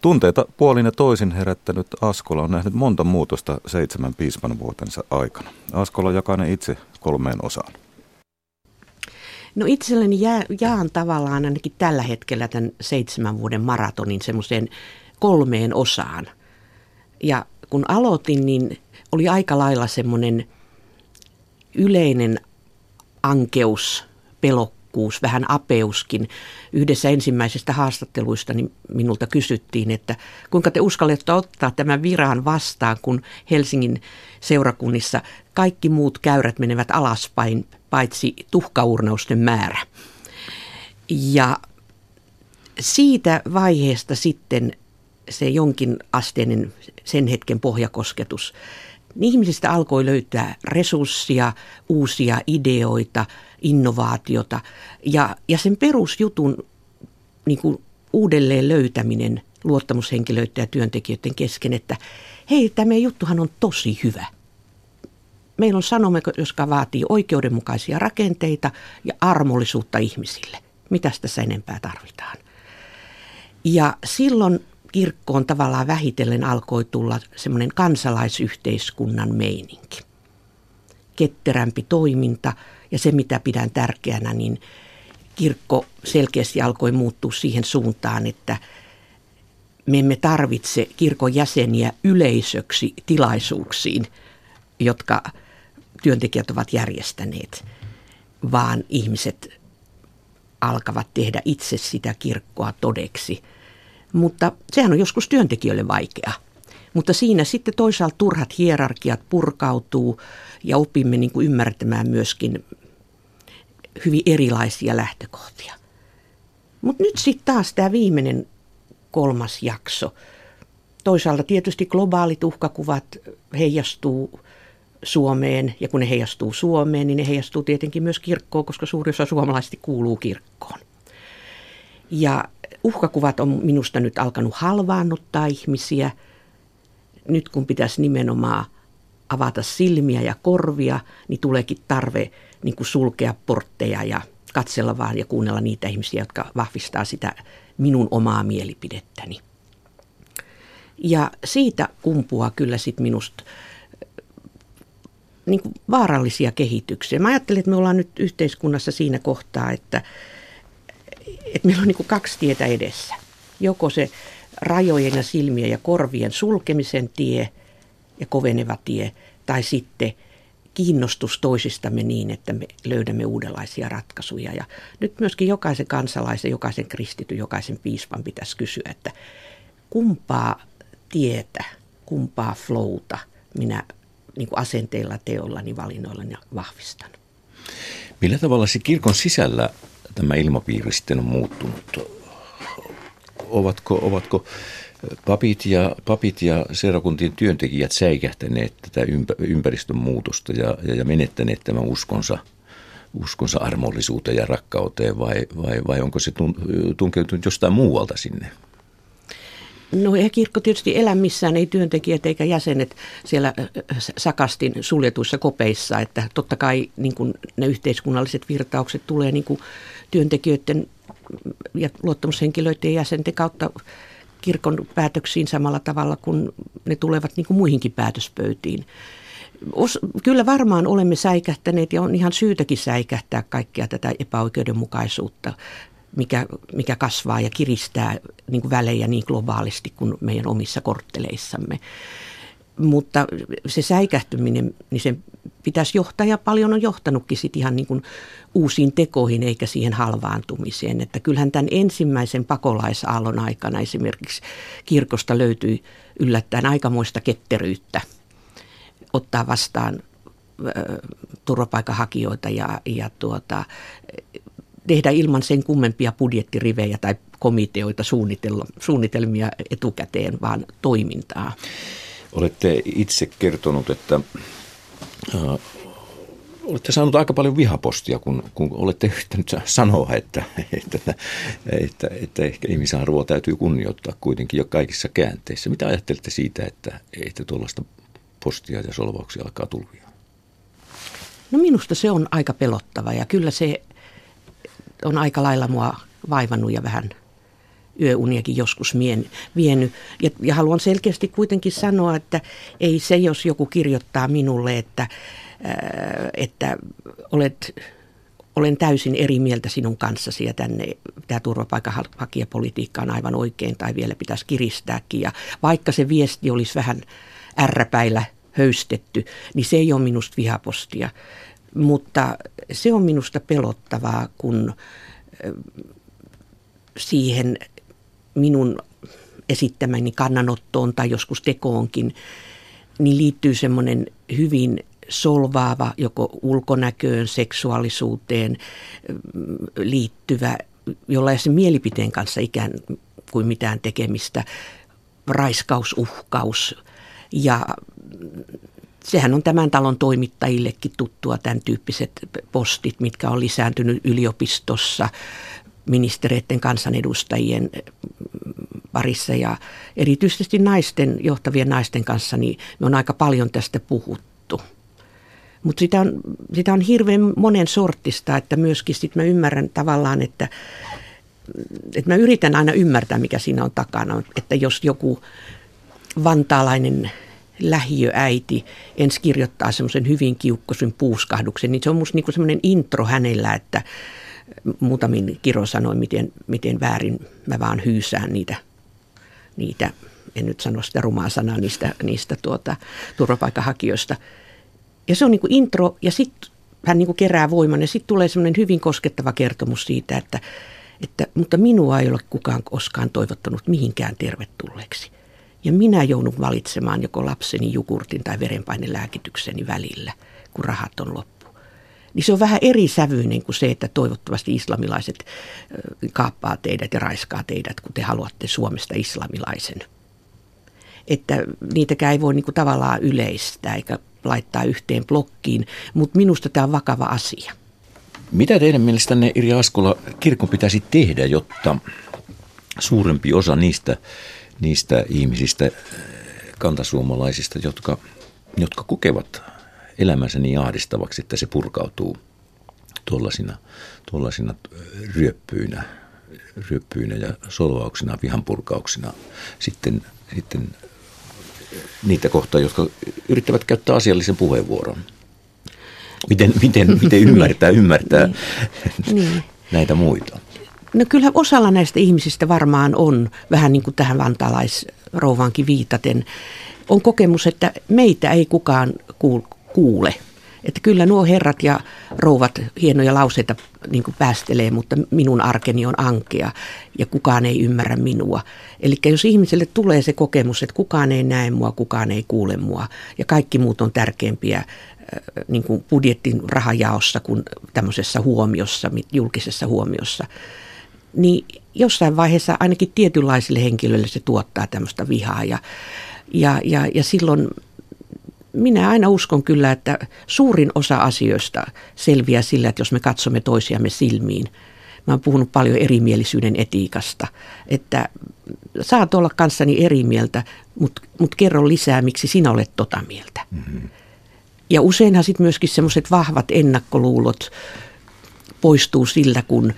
Tunteita puolin ja toisin herättänyt Askola on nähnyt monta muutosta seitsemän piispan vuotensa aikana. Askola jakaa ne itse kolmeen osaan. No itselleni jää, jaan tavallaan ainakin tällä hetkellä tämän seitsemän vuoden maratonin semmoiseen kolmeen osaan. Ja kun aloitin, niin oli aika lailla semmoinen yleinen ankeus, pelokkuus, vähän apeuskin. Yhdessä ensimmäisistä haastatteluista niin minulta kysyttiin, että kuinka te uskallette ottaa tämän viran vastaan, kun Helsingin seurakunnissa kaikki muut käyrät menevät alaspäin, paitsi tuhkaurnausten määrä. Ja siitä vaiheesta sitten se jonkin asteinen sen hetken pohjakosketus niin ihmisistä alkoi löytää resurssia, uusia ideoita, innovaatiota ja, ja sen perusjutun niin kuin uudelleen löytäminen luottamushenkilöiden ja työntekijöiden kesken, että hei, tämä juttuhan on tosi hyvä. Meillä on sanome, joka vaatii oikeudenmukaisia rakenteita ja armollisuutta ihmisille. Mitä tässä enempää tarvitaan? Ja silloin kirkkoon tavallaan vähitellen alkoi tulla semmoinen kansalaisyhteiskunnan meininki. Ketterämpi toiminta ja se, mitä pidän tärkeänä, niin kirkko selkeästi alkoi muuttua siihen suuntaan, että me emme tarvitse kirkon jäseniä yleisöksi tilaisuuksiin, jotka työntekijät ovat järjestäneet, vaan ihmiset alkavat tehdä itse sitä kirkkoa todeksi – mutta sehän on joskus työntekijöille vaikea. Mutta siinä sitten toisaalta turhat hierarkiat purkautuu ja opimme niin kuin ymmärtämään myöskin hyvin erilaisia lähtökohtia. Mutta nyt sitten taas tämä viimeinen kolmas jakso. Toisaalta tietysti globaalit uhkakuvat heijastuu Suomeen, ja kun ne heijastuu Suomeen, niin ne heijastuu tietenkin myös kirkkoon, koska suuri osa suomalaisesti kuuluu kirkkoon. Ja uhkakuvat on minusta nyt alkanut halvaannuttaa ihmisiä. Nyt kun pitäisi nimenomaan avata silmiä ja korvia, niin tuleekin tarve niin kuin sulkea portteja ja katsella vaan ja kuunnella niitä ihmisiä, jotka vahvistaa sitä minun omaa mielipidettäni. Ja siitä kumpuaa kyllä sitten minusta niin kuin vaarallisia kehityksiä. Mä ajattelen, että me ollaan nyt yhteiskunnassa siinä kohtaa, että että meillä on niin kaksi tietä edessä. Joko se rajojen ja silmien ja korvien sulkemisen tie ja koveneva tie, tai sitten kiinnostus toisistamme niin, että me löydämme uudenlaisia ratkaisuja. Ja nyt myöskin jokaisen kansalaisen, jokaisen kristityn, jokaisen piispan pitäisi kysyä, että kumpaa tietä, kumpaa flowta minä niin kuin asenteilla, teollani, valinnoillani vahvistan. Millä tavalla se kirkon sisällä tämä ilmapiiri sitten on muuttunut? Ovatko, ovatko papit ja, papit ja seurakuntien työntekijät säikähtäneet tätä ympäristön muutosta ja, ja, ja menettäneet tämän uskonsa, uskonsa armollisuuteen ja rakkauteen vai, vai, vai onko se tunkeutunut jostain muualta sinne? No ei kirkko tietysti elä missään, ei työntekijät eikä jäsenet siellä sakastin suljetuissa kopeissa, että totta kai niin kuin ne yhteiskunnalliset virtaukset tulee niin kuin työntekijöiden ja luottamushenkilöiden jäsenten kautta kirkon päätöksiin samalla tavalla kuin ne tulevat niin kuin muihinkin päätöspöytiin. Os, kyllä varmaan olemme säikähtäneet ja on ihan syytäkin säikähtää kaikkea tätä epäoikeudenmukaisuutta, mikä, mikä kasvaa ja kiristää niin kuin välejä niin globaalisti kuin meidän omissa kortteleissamme. Mutta se säikähtyminen, niin se pitäisi johtaa ja paljon on johtanutkin sit ihan niin kuin uusiin tekoihin eikä siihen halvaantumiseen. Että kyllähän tämän ensimmäisen pakolaisaallon aikana esimerkiksi kirkosta löytyi yllättäen aikamoista ketteryyttä ottaa vastaan turvapaikanhakijoita ja, ja tuota, tehdä ilman sen kummempia budjettirivejä tai komiteoita suunnitelmia etukäteen, vaan toimintaa. Olette itse kertonut, että äh, olette saanut aika paljon vihapostia, kun, kun olette yrittänyt sanoa, että, että, että, että, ehkä ihmisarvoa täytyy kunnioittaa kuitenkin jo kaikissa käänteissä. Mitä ajattelette siitä, että, että tuollaista postia ja solvauksia alkaa tulvia? No minusta se on aika pelottava ja kyllä se on aika lailla mua vaivannut ja vähän yöuniakin joskus mien, vienyt. Ja, ja haluan selkeästi kuitenkin sanoa, että ei se, jos joku kirjoittaa minulle, että, ää, että olet olen täysin eri mieltä sinun kanssasi ja tänne tämä turvapaikanhakijapolitiikka on aivan oikein tai vielä pitäisi kiristääkin. Ja vaikka se viesti olisi vähän ärräpäillä höystetty, niin se ei ole minusta vihapostia. Mutta se on minusta pelottavaa, kun siihen minun esittämäni kannanottoon tai joskus tekoonkin, niin liittyy semmoinen hyvin solvaava, joko ulkonäköön, seksuaalisuuteen liittyvä, jolla ei se mielipiteen kanssa ikään kuin mitään tekemistä, raiskausuhkaus ja sehän on tämän talon toimittajillekin tuttua tämän tyyppiset postit, mitkä on lisääntynyt yliopistossa, ministereiden kansanedustajien parissa ja erityisesti naisten, johtavien naisten kanssa, niin me on aika paljon tästä puhuttu. Mutta sitä on, sitä on hirveän monen sortista, että myöskin sit mä ymmärrän tavallaan, että, että mä yritän aina ymmärtää, mikä siinä on takana. Että jos joku vantaalainen lähiöäiti ensi kirjoittaa semmoisen hyvin kiukkoisen puuskahduksen, niin se on musta niinku semmoinen intro hänellä, että muutamin Kiro sanoi, miten, miten väärin mä vaan hyysään niitä, niitä en nyt sano sitä rumaa sanaa niistä, niistä tuota, turvapaikanhakijoista. Ja se on niin kuin intro ja sitten hän niin kuin kerää voiman ja sitten tulee semmoinen hyvin koskettava kertomus siitä, että, että mutta minua ei ole kukaan koskaan toivottanut mihinkään tervetulleeksi. Ja minä joudun valitsemaan joko lapseni jukurtin tai verenpainelääkitykseni välillä, kun rahat on loppu. Niin se on vähän eri sävyinen kuin se, että toivottavasti islamilaiset kaappaa teidät ja raiskaa teidät, kun te haluatte Suomesta islamilaisen. Että niitäkään ei voi niin kuin tavallaan yleistää eikä laittaa yhteen blokkiin, mutta minusta tämä on vakava asia. Mitä teidän mielestänne, Iri Askola, kirkon pitäisi tehdä, jotta suurempi osa niistä niistä ihmisistä, kantasuomalaisista, jotka, jotka kokevat elämänsä niin ahdistavaksi, että se purkautuu tuollaisina, tuollaisina ryöppyinä, ryöppyinä ja solvauksina, vihanpurkauksina sitten, sitten niitä kohtaa, jotka yrittävät käyttää asiallisen puheenvuoron. Miten, miten, miten ymmärtää, ymmärtää (laughs) niin. niin. näitä muita? No kyllä osalla näistä ihmisistä varmaan on, vähän niin kuin tähän vantaalaisrouvaankin viitaten, on kokemus, että meitä ei kukaan kuule. Että kyllä nuo herrat ja rouvat hienoja lauseita niin päästelee, mutta minun arkeni on ankea ja kukaan ei ymmärrä minua. Eli jos ihmiselle tulee se kokemus, että kukaan ei näe mua, kukaan ei kuule mua ja kaikki muut on tärkeämpiä niin kuin budjettin rahajaossa kuin tämmöisessä huomiossa, julkisessa huomiossa, niin jossain vaiheessa ainakin tietynlaisille henkilöille se tuottaa tämmöistä vihaa. Ja, ja, ja, ja silloin minä aina uskon kyllä, että suurin osa asioista selviää sillä, että jos me katsomme toisiamme silmiin. Mä oon puhunut paljon erimielisyyden etiikasta, että saat olla kanssani eri mieltä, mutta mut kerro lisää, miksi sinä olet tota mieltä. Mm-hmm. Ja useinhan sitten myöskin semmoiset vahvat ennakkoluulot poistuu sillä, kun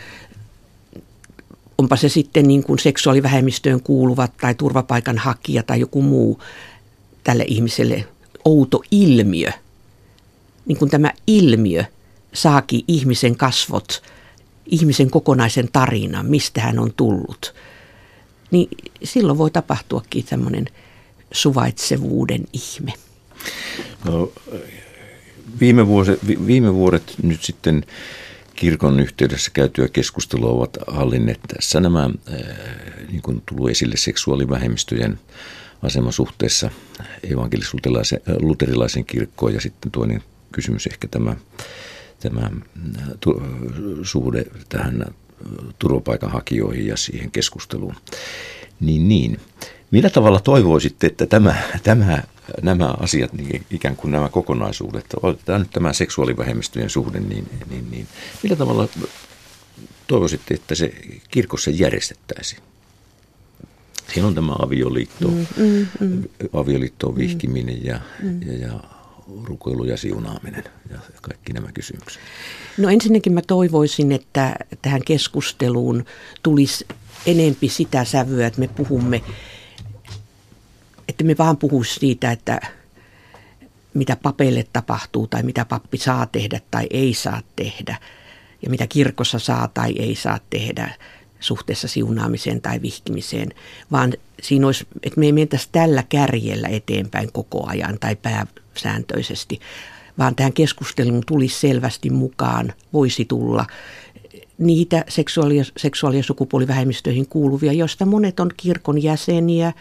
onpa se sitten niin kuin seksuaalivähemmistöön kuuluvat tai turvapaikanhakija tai joku muu tälle ihmiselle outo ilmiö. Niin kuin tämä ilmiö saakin ihmisen kasvot, ihmisen kokonaisen tarinan, mistä hän on tullut. Niin silloin voi tapahtuakin tämmöinen suvaitsevuuden ihme. No, viime, vuosi, viime vuodet nyt sitten kirkon yhteydessä käytyä keskustelua ovat hallinneet tässä nämä, niin kuin tullut esille, seksuaalivähemmistöjen asema suhteessa evankelis-luterilaisen kirkkoon ja sitten toinen kysymys ehkä tämä, tämä tu, suhde tähän turvapaikanhakijoihin ja siihen keskusteluun. Niin, niin. Millä tavalla toivoisitte, että tämä, tämä, nämä asiat, niin ikään kuin nämä kokonaisuudet, otetaan nyt tämä seksuaalivähemmistöjen suhde, niin, niin, niin millä tavalla toivoisitte, että se kirkossa järjestettäisiin? Siinä on tämä avioliitto, mm, mm, mm. avioliittoon vihkiminen ja, mm. ja, ja rukoilu ja siunaaminen ja kaikki nämä kysymykset. No ensinnäkin mä toivoisin, että tähän keskusteluun tulisi enempi sitä sävyä, että me puhumme, että me vaan puhuisi siitä, että mitä papeille tapahtuu tai mitä pappi saa tehdä tai ei saa tehdä ja mitä kirkossa saa tai ei saa tehdä suhteessa siunaamiseen tai vihkimiseen, vaan siinä olisi, että me ei mentäisi tällä kärjellä eteenpäin koko ajan tai pääsääntöisesti, vaan tähän keskusteluun tulisi selvästi mukaan, voisi tulla niitä seksuaali- ja, seksuaali- ja sukupuolivähemmistöihin kuuluvia, joista monet on kirkon jäseniä,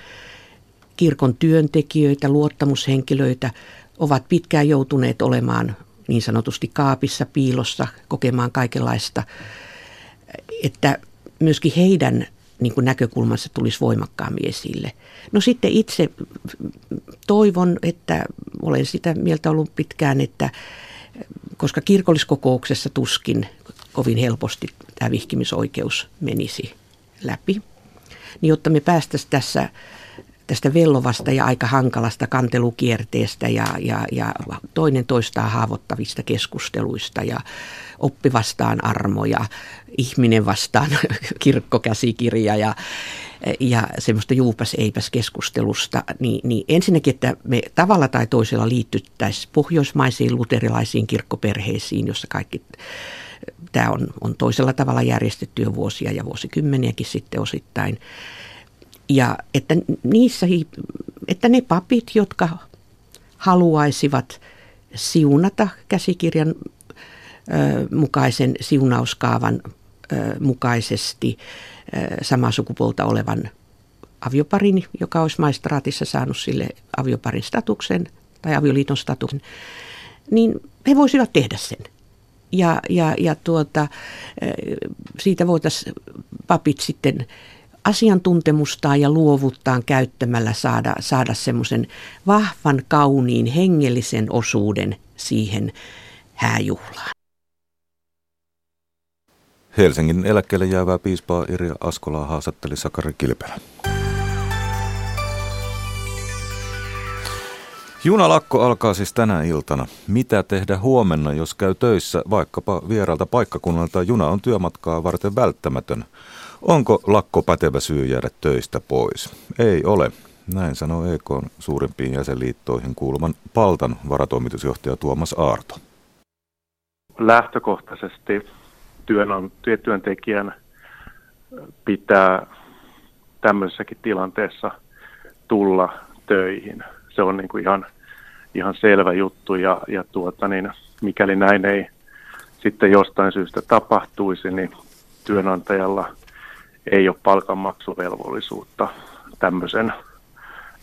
kirkon työntekijöitä, luottamushenkilöitä, ovat pitkään joutuneet olemaan niin sanotusti kaapissa, piilossa, kokemaan kaikenlaista, että myöskin heidän niin kuin näkökulmansa tulisi voimakkaammin esille. No sitten itse toivon, että olen sitä mieltä ollut pitkään, että koska kirkolliskokouksessa tuskin kovin helposti tämä vihkimisoikeus menisi läpi, niin jotta me päästäisiin tässä tästä vellovasta ja aika hankalasta kantelukierteestä ja, ja, ja toinen toistaan haavoittavista keskusteluista ja oppi vastaan armo ja ihminen vastaan (laughs) kirkkokäsikirja ja, ja semmoista juupas eipäs keskustelusta, niin, niin ensinnäkin, että me tavalla tai toisella liittyttäisiin pohjoismaisiin luterilaisiin kirkkoperheisiin, jossa kaikki tämä on, on toisella tavalla järjestetty jo vuosia ja vuosikymmeniäkin sitten osittain. Ja että, niissä, että ne papit, jotka haluaisivat siunata käsikirjan mukaisen siunauskaavan mukaisesti samaa sukupuolta olevan avioparin, joka olisi maistraatissa saanut sille avioparin statuksen tai avioliiton statuksen, niin he voisivat tehdä sen. Ja, ja, ja tuota, siitä voitaisiin papit sitten asiantuntemustaan ja luovuttaan käyttämällä saada, saada semmoisen vahvan, kauniin, hengellisen osuuden siihen hääjuhlaan. Helsingin eläkkeelle jäävää piispaa Irja Askolaa haastatteli Sakari Kilpelä. Junalakko alkaa siis tänä iltana. Mitä tehdä huomenna, jos käy töissä vaikkapa vieraalta paikkakunnalta? Juna on työmatkaa varten välttämätön. Onko lakko pätevä syy jäädä töistä pois? Ei ole. Näin sanoo EK suurimpiin jäsenliittoihin kuuluvan Paltan varatoimitusjohtaja Tuomas Aarto. Lähtökohtaisesti työntekijän pitää tämmöisessäkin tilanteessa tulla töihin. Se on niin kuin ihan, ihan selvä juttu ja, ja tuota niin, mikäli näin ei sitten jostain syystä tapahtuisi, niin työnantajalla ei ole palkanmaksuvelvollisuutta tämmöisen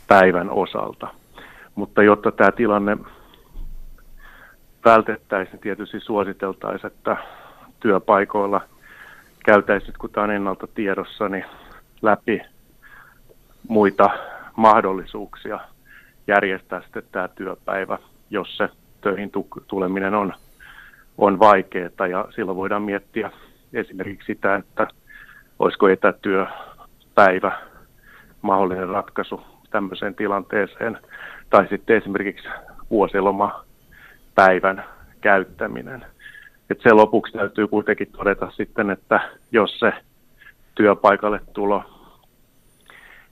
päivän osalta. Mutta jotta tämä tilanne vältettäisiin, niin tietysti suositeltaisiin, että työpaikoilla käytäisiin, kun tämä on ennalta tiedossa, niin läpi muita mahdollisuuksia järjestää sitten tämä työpäivä, jos se töihin tuleminen on, on vaikeaa. Ja silloin voidaan miettiä esimerkiksi sitä, että olisiko etätyöpäivä mahdollinen ratkaisu tämmöiseen tilanteeseen. Tai sitten esimerkiksi vuosilomapäivän käyttäminen. Et se lopuksi täytyy kuitenkin todeta sitten, että jos se työpaikalle tulo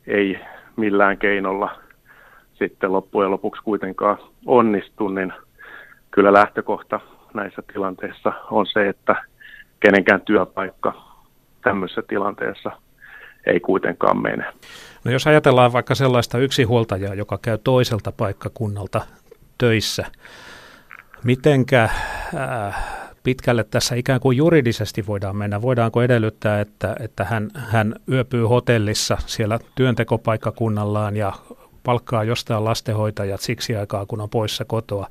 ei millään keinolla sitten loppujen lopuksi kuitenkaan onnistu, niin kyllä lähtökohta näissä tilanteissa on se, että kenenkään työpaikka tämmöisessä tilanteessa ei kuitenkaan mene. No jos ajatellaan vaikka sellaista yksinhuoltajaa, joka käy toiselta paikkakunnalta töissä, mitenkä äh, pitkälle tässä ikään kuin juridisesti voidaan mennä? Voidaanko edellyttää, että, että hän, hän yöpyy hotellissa siellä työntekopaikkakunnallaan ja palkkaa jostain lastenhoitajat siksi aikaa, kun on poissa kotoa?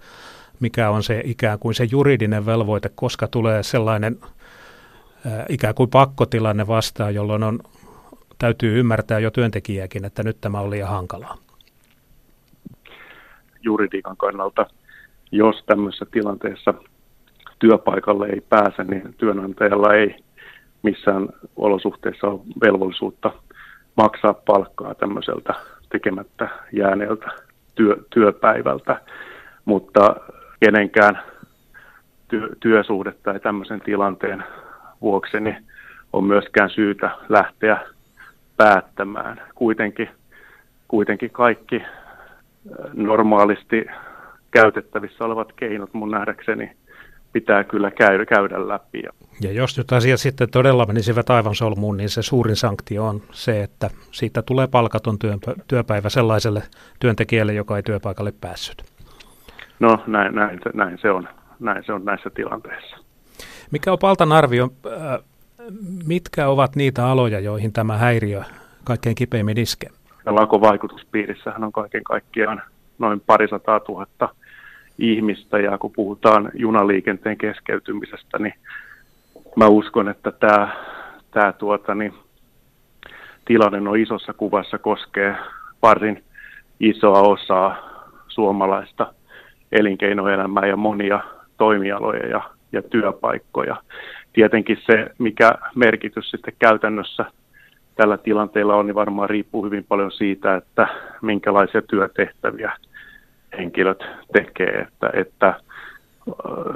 Mikä on se ikään kuin se juridinen velvoite, koska tulee sellainen äh, ikään kuin pakkotilanne vastaan, jolloin on, täytyy ymmärtää jo työntekijäkin, että nyt tämä on liian hankalaa? Juridiikan kannalta, jos tämmöisessä tilanteessa työpaikalle ei pääse, niin työnantajalla ei missään olosuhteissa ole velvollisuutta maksaa palkkaa tämmöiseltä tekemättä jääneeltä työ, työpäivältä, mutta kenenkään työ, työsuhde tai tämmöisen tilanteen vuoksi niin on myöskään syytä lähteä päättämään. Kuitenkin, kuitenkin kaikki normaalisti käytettävissä olevat keinot mun nähdäkseni pitää kyllä käydä, käydä läpi. Ja jos nyt asiat sitten todella menisivät aivan solmuun, niin se suurin sanktio on se, että siitä tulee palkaton työpäivä sellaiselle työntekijälle, joka ei työpaikalle päässyt. No näin, näin, näin, se, on, näin se on näissä tilanteissa. Mikä on Paltan arvio, äh, mitkä ovat niitä aloja, joihin tämä häiriö kaikkein kipeimmin iskee? Lakon vaikutuspiirissähän on kaiken kaikkiaan noin parisataa tuhatta ihmistä ja kun puhutaan junaliikenteen keskeytymisestä, niin mä uskon, että tämä, tämä tuota, niin, tilanne on isossa kuvassa koskee varsin isoa osaa suomalaista elinkeinoelämää ja monia toimialoja ja, ja työpaikkoja. Tietenkin se, mikä merkitys sitten käytännössä tällä tilanteella on, niin varmaan riippuu hyvin paljon siitä, että minkälaisia työtehtäviä henkilöt tekee. Että, että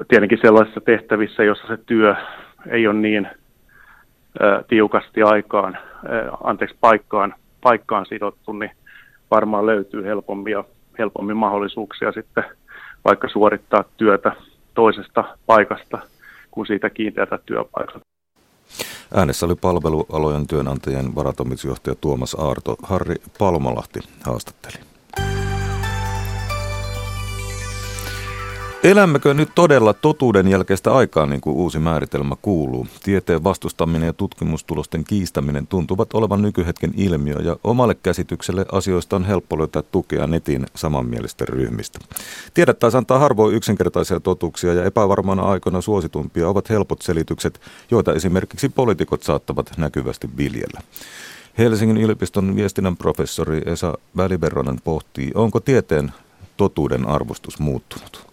tietenkin sellaisissa tehtävissä, jossa se työ ei ole niin tiukasti aikaan, anteeksi paikkaan, paikkaan sidottu, niin varmaan löytyy helpommin, helpommin mahdollisuuksia sitten vaikka suorittaa työtä toisesta paikasta kuin siitä kiinteätä työpaikasta. Äänessä oli palvelualojen työnantajien varatoimitusjohtaja Tuomas Aarto. Harri Palmolahti haastatteli. Elämmekö nyt todella totuuden jälkeistä aikaa, niin kuin uusi määritelmä kuuluu? Tieteen vastustaminen ja tutkimustulosten kiistäminen tuntuvat olevan nykyhetken ilmiö, ja omalle käsitykselle asioista on helppo löytää tukea netin samanmielisten ryhmistä. Tiedät antaa harvoin yksinkertaisia totuuksia, ja epävarmana aikoina suositumpia ovat helpot selitykset, joita esimerkiksi poliitikot saattavat näkyvästi viljellä. Helsingin yliopiston viestinnän professori Esa Väliberronen pohtii, onko tieteen totuuden arvostus muuttunut?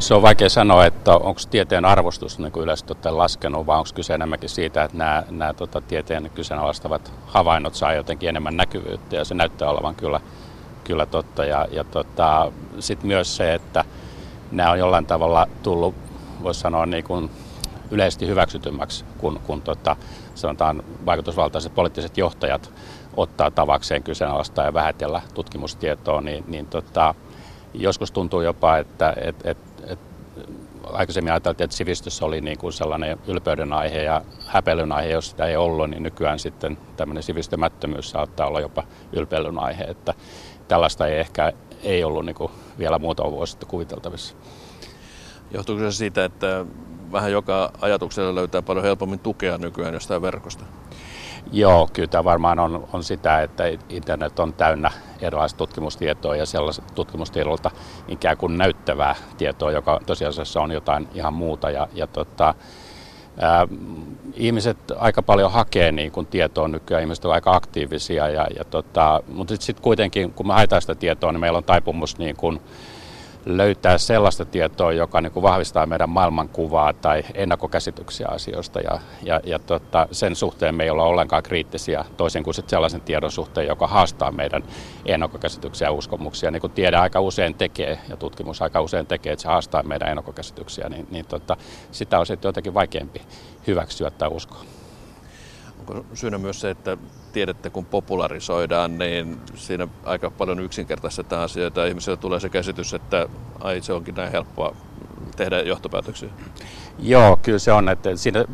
Se on vaikea sanoa, että onko tieteen arvostus niin kuin yleisesti laskenut, vai onko kyse enemmänkin siitä, että nämä, nämä tota, tieteen kyseenalaistavat havainnot saa jotenkin enemmän näkyvyyttä, ja se näyttää olevan kyllä, kyllä totta. Ja, ja tota, sitten myös se, että nämä on jollain tavalla tullut, voisi sanoa, niin kuin yleisesti hyväksytymmäksi, kun, kun tota, sanotaan vaikutusvaltaiset poliittiset johtajat ottaa tavakseen kyseenalaistaa ja vähätellä tutkimustietoa, niin, niin tota, joskus tuntuu jopa, että et, et aikaisemmin ajateltiin, että sivistys oli niin kuin sellainen ylpeyden aihe ja häpeilyn aihe, jos sitä ei ollut, niin nykyään sitten tämmöinen sivistymättömyys saattaa olla jopa ylpeilyn aihe, että tällaista ei ehkä ei ollut niin kuin vielä muutama vuosi sitten kuviteltavissa. Johtuuko se siitä, että vähän joka ajatuksella löytää paljon helpommin tukea nykyään jostain verkosta? Joo, kyllä tämä varmaan on, on sitä, että internet on täynnä erilaista tutkimustietoa ja sellaista tutkimustiedolta ikään kuin näyttävää tietoa, joka tosiasiassa on jotain ihan muuta. Ja, ja tota, ää, ihmiset aika paljon hakee niin kun tietoa nykyään, ihmiset ovat aika aktiivisia, ja, ja tota, mutta sitten sit kuitenkin kun me haetaan sitä tietoa, niin meillä on taipumus niin kun, löytää sellaista tietoa, joka niin kuin vahvistaa meidän maailmankuvaa tai ennakkokäsityksiä asioista. Ja, ja, ja tota, sen suhteen me ei olla ollenkaan kriittisiä, toisin kuin sellaisen tiedon suhteen, joka haastaa meidän ennakkokäsityksiä ja uskomuksia. Niin kuin tiede aika usein tekee ja tutkimus aika usein tekee, että se haastaa meidän ennakkokäsityksiä, niin, niin tota, sitä on sitten jotenkin vaikeampi hyväksyä tai uskoa. Onko syynä myös se, että tiedettä kun popularisoidaan, niin siinä aika paljon yksinkertaistetaan asioita. Ihmisillä tulee se käsitys, että ai se onkin näin helppoa tehdä johtopäätöksiä. Joo, kyllä se on. Että siinä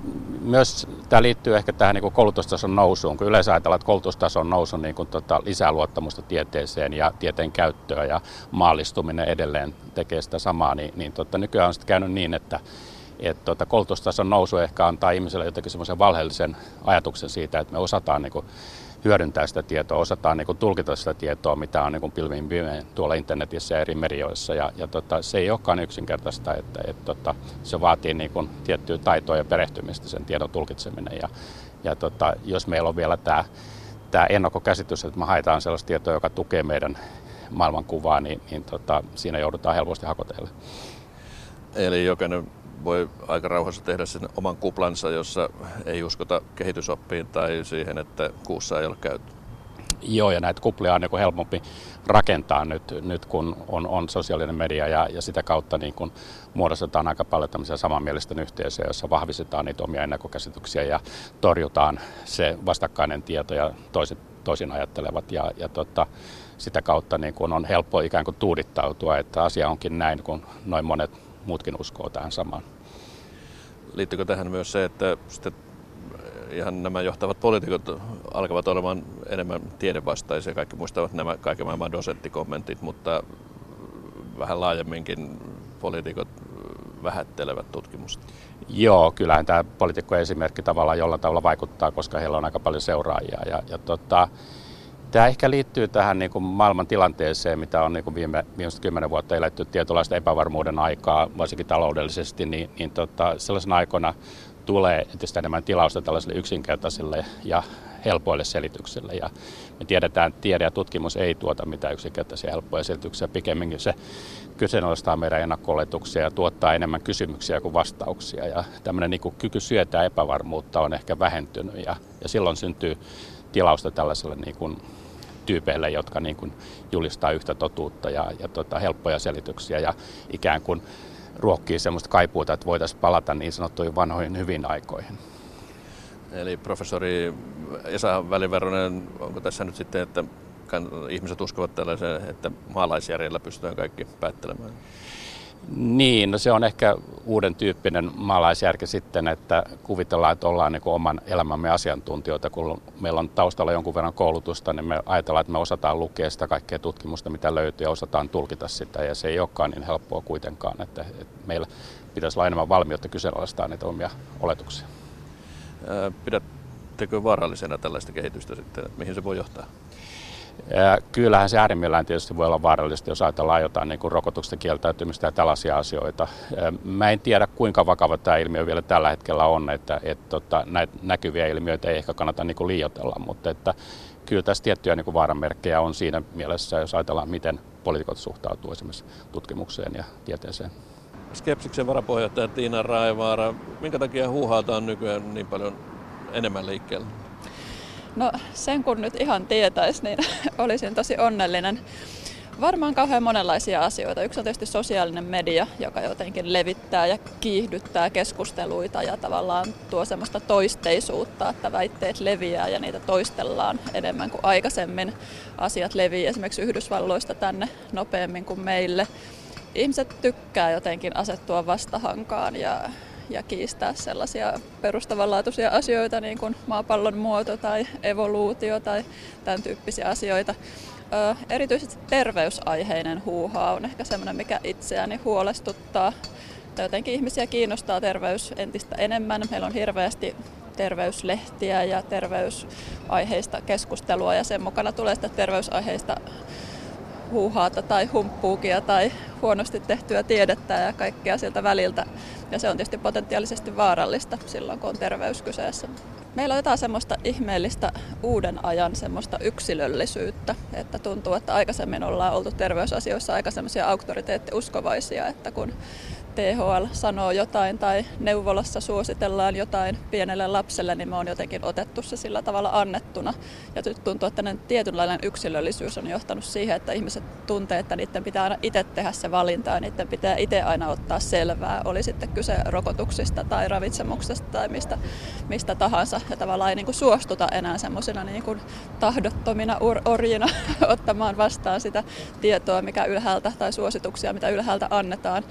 myös tämä liittyy ehkä tähän niin koulutustason nousuun, kun yleensä ajatellaan, että koulutustason nousu niin kuin, tota, lisää luottamusta tieteeseen ja tieteen käyttöä ja maallistuminen edelleen tekee sitä samaa, niin, niin tota, nykyään on sitten käynyt niin, että että tuota, koulutustason nousu ehkä antaa ihmiselle jotenkin semmoisen valheellisen ajatuksen siitä, että me osataan niin kuin, hyödyntää sitä tietoa, osataan niin kuin, tulkita sitä tietoa, mitä on niin pilvin pimein tuolla internetissä ja eri medioissa. Ja, ja tota, se ei olekaan yksinkertaista, että et, tota, se vaatii niin kuin, tiettyä taitoa ja perehtymistä sen tiedon tulkitseminen. Ja, ja tota, jos meillä on vielä tämä tämä ennakkokäsitys, että me haetaan sellaista tietoa, joka tukee meidän maailmankuvaa, niin, niin tota, siinä joudutaan helposti hakoteille. Eli jokainen voi aika rauhassa tehdä sen oman kuplansa, jossa ei uskota kehitysoppiin tai siihen, että kuussa ei ole käyty. Joo, ja näitä kuplia on niin helpompi rakentaa nyt, nyt kun on, on sosiaalinen media ja, ja sitä kautta niin kun muodostetaan aika paljon tämmöisiä samanmielisten yhteisöjä, joissa vahvistetaan niitä omia ennakkokäsityksiä ja torjutaan se vastakkainen tieto ja toiset, toisin ajattelevat. Ja, ja tota, sitä kautta niin kun on helppo ikään kuin tuudittautua, että asia onkin näin, kun noin monet muutkin uskoo tähän samaan. Liittyykö tähän myös se, että sitten ihan nämä johtavat poliitikot alkavat olemaan enemmän tiedevastaisia. Kaikki muistavat nämä kaiken maailman dosenttikommentit, mutta vähän laajemminkin poliitikot vähättelevät tutkimusta. Joo, kyllähän tämä poliitikkojen esimerkki tavallaan jollain tavalla vaikuttaa, koska heillä on aika paljon seuraajia. Ja, ja tota, Tämä ehkä liittyy tähän niin kuin maailman tilanteeseen, mitä on niin kuin viime, viimeiset kymmenen vuotta eletty tietynlaista epävarmuuden aikaa, varsinkin taloudellisesti, niin, niin tota, sellaisena aikana tulee entistä enemmän tilausta tällaisille yksinkertaisille ja helpoille selityksille. Ja me tiedetään, että tiede ja tutkimus ei tuota mitään yksinkertaisia helppoja selityksiä. Pikemminkin se kyseenalaistaa meidän ennakko ja tuottaa enemmän kysymyksiä kuin vastauksia. Ja tämmöinen niin kuin kyky syötää epävarmuutta on ehkä vähentynyt ja, ja silloin syntyy tilausta tällaiselle niin kuin tyypeille, jotka niin kuin julistaa yhtä totuutta ja, ja tota, helppoja selityksiä ja ikään kuin ruokkii semmoista kaipuuta, että voitaisiin palata niin sanottuihin vanhoihin hyvin aikoihin. Eli professori Esa Väliveronen, onko tässä nyt sitten, että ihmiset uskovat tällaiseen, että maalaisjärjellä pystytään kaikki päättelemään? Niin, no se on ehkä uuden tyyppinen maalaisjärki sitten, että kuvitellaan, että ollaan niin oman elämämme asiantuntijoita. Kun meillä on taustalla jonkun verran koulutusta, niin me ajatellaan, että me osataan lukea sitä kaikkea tutkimusta, mitä löytyy, ja osataan tulkita sitä. Ja se ei olekaan niin helppoa kuitenkaan, että, että meillä pitäisi olla enemmän valmiutta kyseenalaistaa niitä omia oletuksia. Pidättekö vaarallisena tällaista kehitystä sitten, että mihin se voi johtaa? Kyllähän se äärimmillään tietysti voi olla vaarallista, jos ajatellaan jotain niin rokotuksesta kieltäytymistä ja tällaisia asioita. Mä en tiedä, kuinka vakava tämä ilmiö vielä tällä hetkellä on, että, että tota, näitä näkyviä ilmiöitä ei ehkä kannata niin kuin liioitella, mutta että kyllä tässä tiettyjä niin kuin vaaranmerkkejä on siinä mielessä, jos ajatellaan, miten poliitikot suhtautuu esimerkiksi tutkimukseen ja tieteeseen. Skepsiksen varapuheenjohtaja Tiina Raivaara, minkä takia huuhaata on nykyään niin paljon enemmän liikkeellä? No sen kun nyt ihan tietäisi, niin (laughs) olisin tosi onnellinen. Varmaan kauhean monenlaisia asioita. Yksi on tietysti sosiaalinen media, joka jotenkin levittää ja kiihdyttää keskusteluita ja tavallaan tuo semmoista toisteisuutta, että väitteet leviää ja niitä toistellaan enemmän kuin aikaisemmin. Asiat leviää esimerkiksi Yhdysvalloista tänne nopeammin kuin meille. Ihmiset tykkää jotenkin asettua vastahankaan ja ja kiistää sellaisia perustavanlaatuisia asioita niin kuin maapallon muoto tai evoluutio tai tämän tyyppisiä asioita. Ö, erityisesti terveysaiheinen huuhaa on ehkä semmoinen, mikä itseäni huolestuttaa. Jotenkin ihmisiä kiinnostaa terveys entistä enemmän. Meillä on hirveästi terveyslehtiä ja terveysaiheista keskustelua ja sen mukana tulee sitä terveysaiheista huuhaata tai humppuukia tai huonosti tehtyä tiedettä ja kaikkea sieltä väliltä. Ja se on tietysti potentiaalisesti vaarallista silloin, kun on terveys kyseessä. Meillä on jotain semmoista ihmeellistä uuden ajan semmoista yksilöllisyyttä, että tuntuu, että aikaisemmin ollaan oltu terveysasioissa aika semmoisia auktoriteettiuskovaisia, että kun THL sanoo jotain tai neuvolassa suositellaan jotain pienelle lapselle, niin me on jotenkin otettu se sillä tavalla annettuna. Ja tuntuu, että tietynlainen yksilöllisyys on johtanut siihen, että ihmiset tuntee, että niiden pitää aina itse tehdä se valinta ja niiden pitää itse aina ottaa selvää. Oli sitten kyse rokotuksista tai ravitsemuksesta tai mistä, mistä tahansa. Ja tavallaan ei niin kuin suostuta enää semmoisina niin kuin tahdottomina orjina (laughs) ottamaan vastaan sitä tietoa, mikä ylhäältä tai suosituksia, mitä ylhäältä annetaan.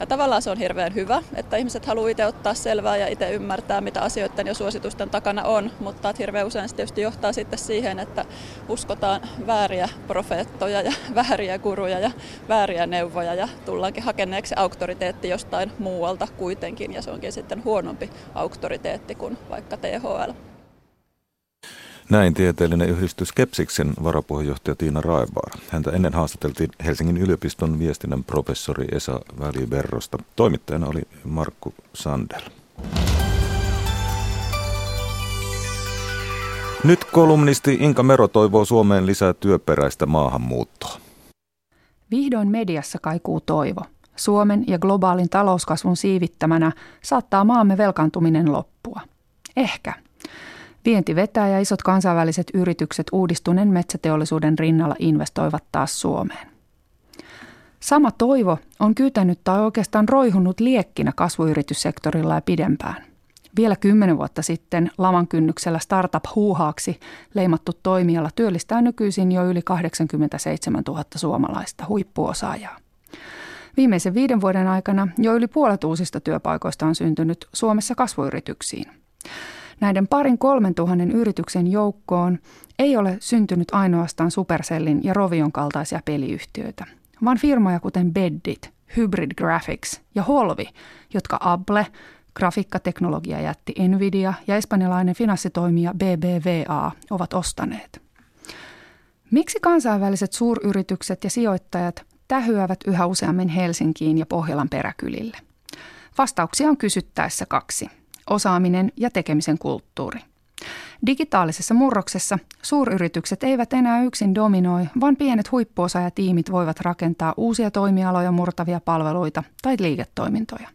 Ja tavallaan se on hirveän hyvä, että ihmiset haluaa itse ottaa selvää ja itse ymmärtää, mitä asioiden ja suositusten takana on, mutta hirveän usein se tietysti johtaa sitten siihen, että uskotaan vääriä profeettoja ja (laughs) vääriä guruja ja vääriä neuvoja ja tullaankin hakeneeksi auktoriteetti jostain muualta kuitenkin ja se onkin sitten huonompi auktoriteetti kuin vaikka THL. Näin tieteellinen yhdistys Kepsiksen varapuheenjohtaja Tiina Raevaara. Häntä ennen haastateltiin Helsingin yliopiston viestinnän professori Esa Väliverrosta. Toimittajana oli Markku Sandel. Nyt kolumnisti Inka Mero toivoo Suomeen lisää työperäistä maahanmuuttoa. Vihdoin mediassa kaikuu toivo. Suomen ja globaalin talouskasvun siivittämänä saattaa maamme velkaantuminen loppua. Ehkä – Vienti vetää ja isot kansainväliset yritykset uudistuneen metsäteollisuuden rinnalla investoivat taas Suomeen. Sama toivo on kytänyt tai oikeastaan roihunut liekkinä kasvuyrityssektorilla ja pidempään. Vielä kymmenen vuotta sitten laman kynnyksellä startup-huuhaaksi leimattu toimiala työllistää nykyisin jo yli 87 000 suomalaista huippuosaajaa. Viimeisen viiden vuoden aikana jo yli puolet uusista työpaikoista on syntynyt Suomessa kasvuyrityksiin. Näiden parin kolmen tuhannen yrityksen joukkoon ei ole syntynyt ainoastaan Supercellin ja Rovion kaltaisia peliyhtiöitä, vaan firmoja kuten Beddit, Hybrid Graphics ja Holvi, jotka Apple, grafiikkateknologia jätti Nvidia ja espanjalainen finanssitoimija BBVA ovat ostaneet. Miksi kansainväliset suuryritykset ja sijoittajat tähyävät yhä useammin Helsinkiin ja Pohjolan peräkylille? Vastauksia on kysyttäessä kaksi – osaaminen ja tekemisen kulttuuri. Digitaalisessa murroksessa suuryritykset eivät enää yksin dominoi, vaan pienet huippuosaajatiimit voivat rakentaa uusia toimialoja murtavia palveluita tai liiketoimintoja.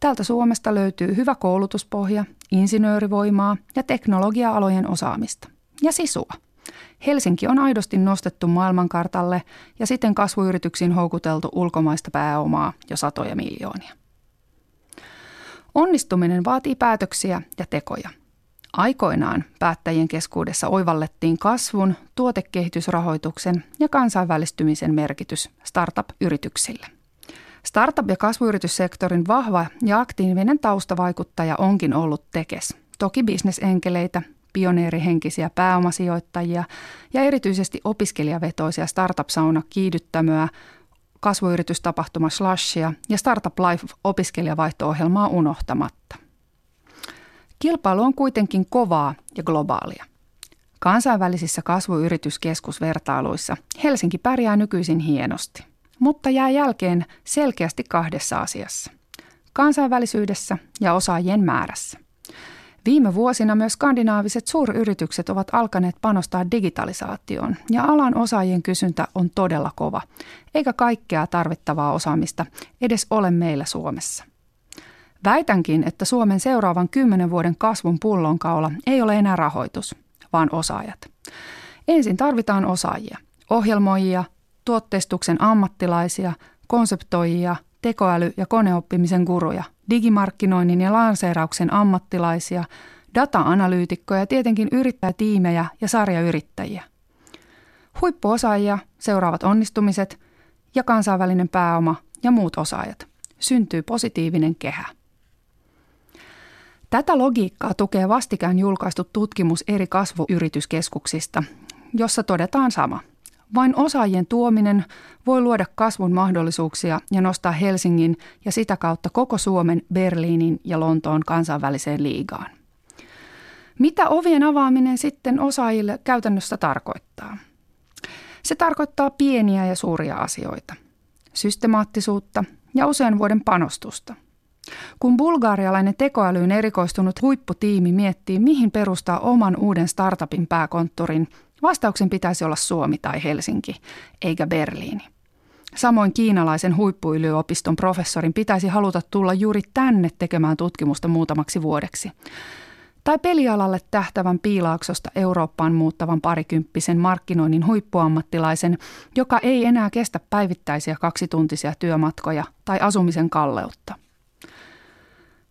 Täältä Suomesta löytyy hyvä koulutuspohja, insinöörivoimaa ja teknologia-alojen osaamista. Ja sisua. Helsinki on aidosti nostettu maailmankartalle ja siten kasvuyrityksiin houkuteltu ulkomaista pääomaa jo satoja miljoonia. Onnistuminen vaatii päätöksiä ja tekoja. Aikoinaan päättäjien keskuudessa oivallettiin kasvun, tuotekehitysrahoituksen ja kansainvälistymisen merkitys startup-yrityksille. Startup- ja kasvuyrityssektorin vahva ja aktiivinen taustavaikuttaja onkin ollut Tekes. Toki bisnesenkeleitä, pioneerihenkisiä pääomasijoittajia ja erityisesti opiskelijavetoisia startup-sauna kiihdyttämöä kasvuyritystapahtuma Slashia ja Startup Life opiskelijavaihto-ohjelmaa unohtamatta. Kilpailu on kuitenkin kovaa ja globaalia. Kansainvälisissä kasvuyrityskeskusvertailuissa Helsinki pärjää nykyisin hienosti, mutta jää jälkeen selkeästi kahdessa asiassa. Kansainvälisyydessä ja osaajien määrässä – Viime vuosina myös skandinaaviset suuryritykset ovat alkaneet panostaa digitalisaatioon ja alan osaajien kysyntä on todella kova, eikä kaikkea tarvittavaa osaamista edes ole meillä Suomessa. Väitänkin, että Suomen seuraavan kymmenen vuoden kasvun pullonkaula ei ole enää rahoitus, vaan osaajat. Ensin tarvitaan osaajia, ohjelmoijia, tuotteistuksen ammattilaisia, konseptoijia, tekoäly- ja koneoppimisen guruja, digimarkkinoinnin ja lanseerauksen ammattilaisia, data-analyytikkoja ja tietenkin yrittäjätiimejä ja sarjayrittäjiä. Huippuosaajia, seuraavat onnistumiset ja kansainvälinen pääoma ja muut osaajat. Syntyy positiivinen kehä. Tätä logiikkaa tukee vastikään julkaistu tutkimus eri kasvuyrityskeskuksista, jossa todetaan sama – vain osaajien tuominen voi luoda kasvun mahdollisuuksia ja nostaa Helsingin ja sitä kautta koko Suomen, Berliinin ja Lontoon kansainväliseen liigaan. Mitä ovien avaaminen sitten osaajille käytännössä tarkoittaa? Se tarkoittaa pieniä ja suuria asioita, systemaattisuutta ja usean vuoden panostusta. Kun bulgaarialainen tekoälyyn erikoistunut huipputiimi miettii, mihin perustaa oman uuden startupin pääkonttorin, vastauksen pitäisi olla Suomi tai Helsinki, eikä Berliini. Samoin kiinalaisen huippuyliopiston professorin pitäisi haluta tulla juuri tänne tekemään tutkimusta muutamaksi vuodeksi. Tai pelialalle tähtävän piilaaksosta Eurooppaan muuttavan parikymppisen markkinoinnin huippuammattilaisen, joka ei enää kestä päivittäisiä kaksituntisia työmatkoja tai asumisen kalleutta.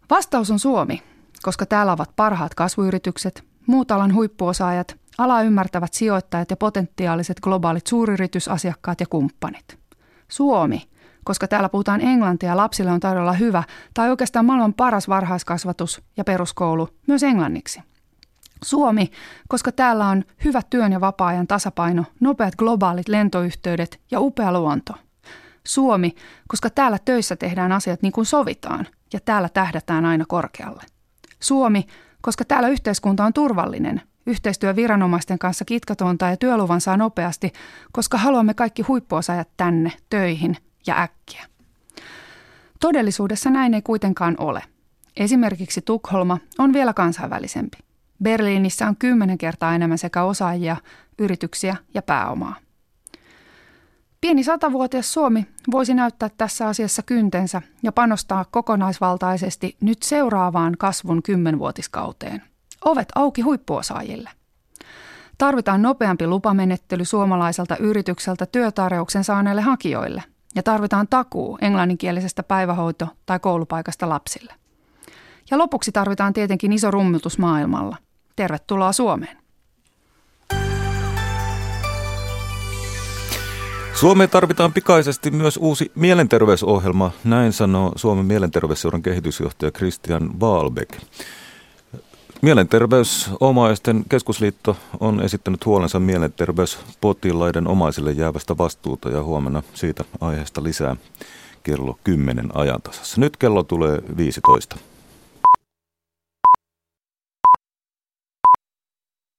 Vastaus on Suomi, koska täällä ovat parhaat kasvuyritykset, muut alan huippuosaajat, ala ymmärtävät sijoittajat ja potentiaaliset globaalit suuryritysasiakkaat ja kumppanit. Suomi, koska täällä puhutaan englantia ja lapsille on tarjolla hyvä tai oikeastaan maailman paras varhaiskasvatus ja peruskoulu myös englanniksi. Suomi, koska täällä on hyvä työn ja vapaa-ajan tasapaino, nopeat globaalit lentoyhteydet ja upea luonto. Suomi, koska täällä töissä tehdään asiat niin kuin sovitaan ja täällä tähdätään aina korkealle. Suomi, koska täällä yhteiskunta on turvallinen, yhteistyö viranomaisten kanssa kitkatonta ja työluvan saa nopeasti, koska haluamme kaikki huippuosaajat tänne töihin ja äkkiä. Todellisuudessa näin ei kuitenkaan ole. Esimerkiksi Tukholma on vielä kansainvälisempi. Berliinissä on kymmenen kertaa enemmän sekä osaajia, yrityksiä ja pääomaa. Pieni satavuotias Suomi voisi näyttää tässä asiassa kyntensä ja panostaa kokonaisvaltaisesti nyt seuraavaan kasvun kymmenvuotiskauteen. Ovet auki huippuosaajille. Tarvitaan nopeampi lupamenettely suomalaiselta yritykseltä työtarjouksen saaneille hakijoille – ja tarvitaan takuu englanninkielisestä päivähoito- tai koulupaikasta lapsille. Ja lopuksi tarvitaan tietenkin iso rummutus maailmalla. Tervetuloa Suomeen. Suomeen tarvitaan pikaisesti myös uusi mielenterveysohjelma, näin sanoo Suomen mielenterveysseuran kehitysjohtaja Christian Waalbeck. Mielenterveysomaisten keskusliitto on esittänyt huolensa mielenterveyspotilaiden omaisille jäävästä vastuuta ja huomenna siitä aiheesta lisää kello 10 ajantasassa. Nyt kello tulee 15.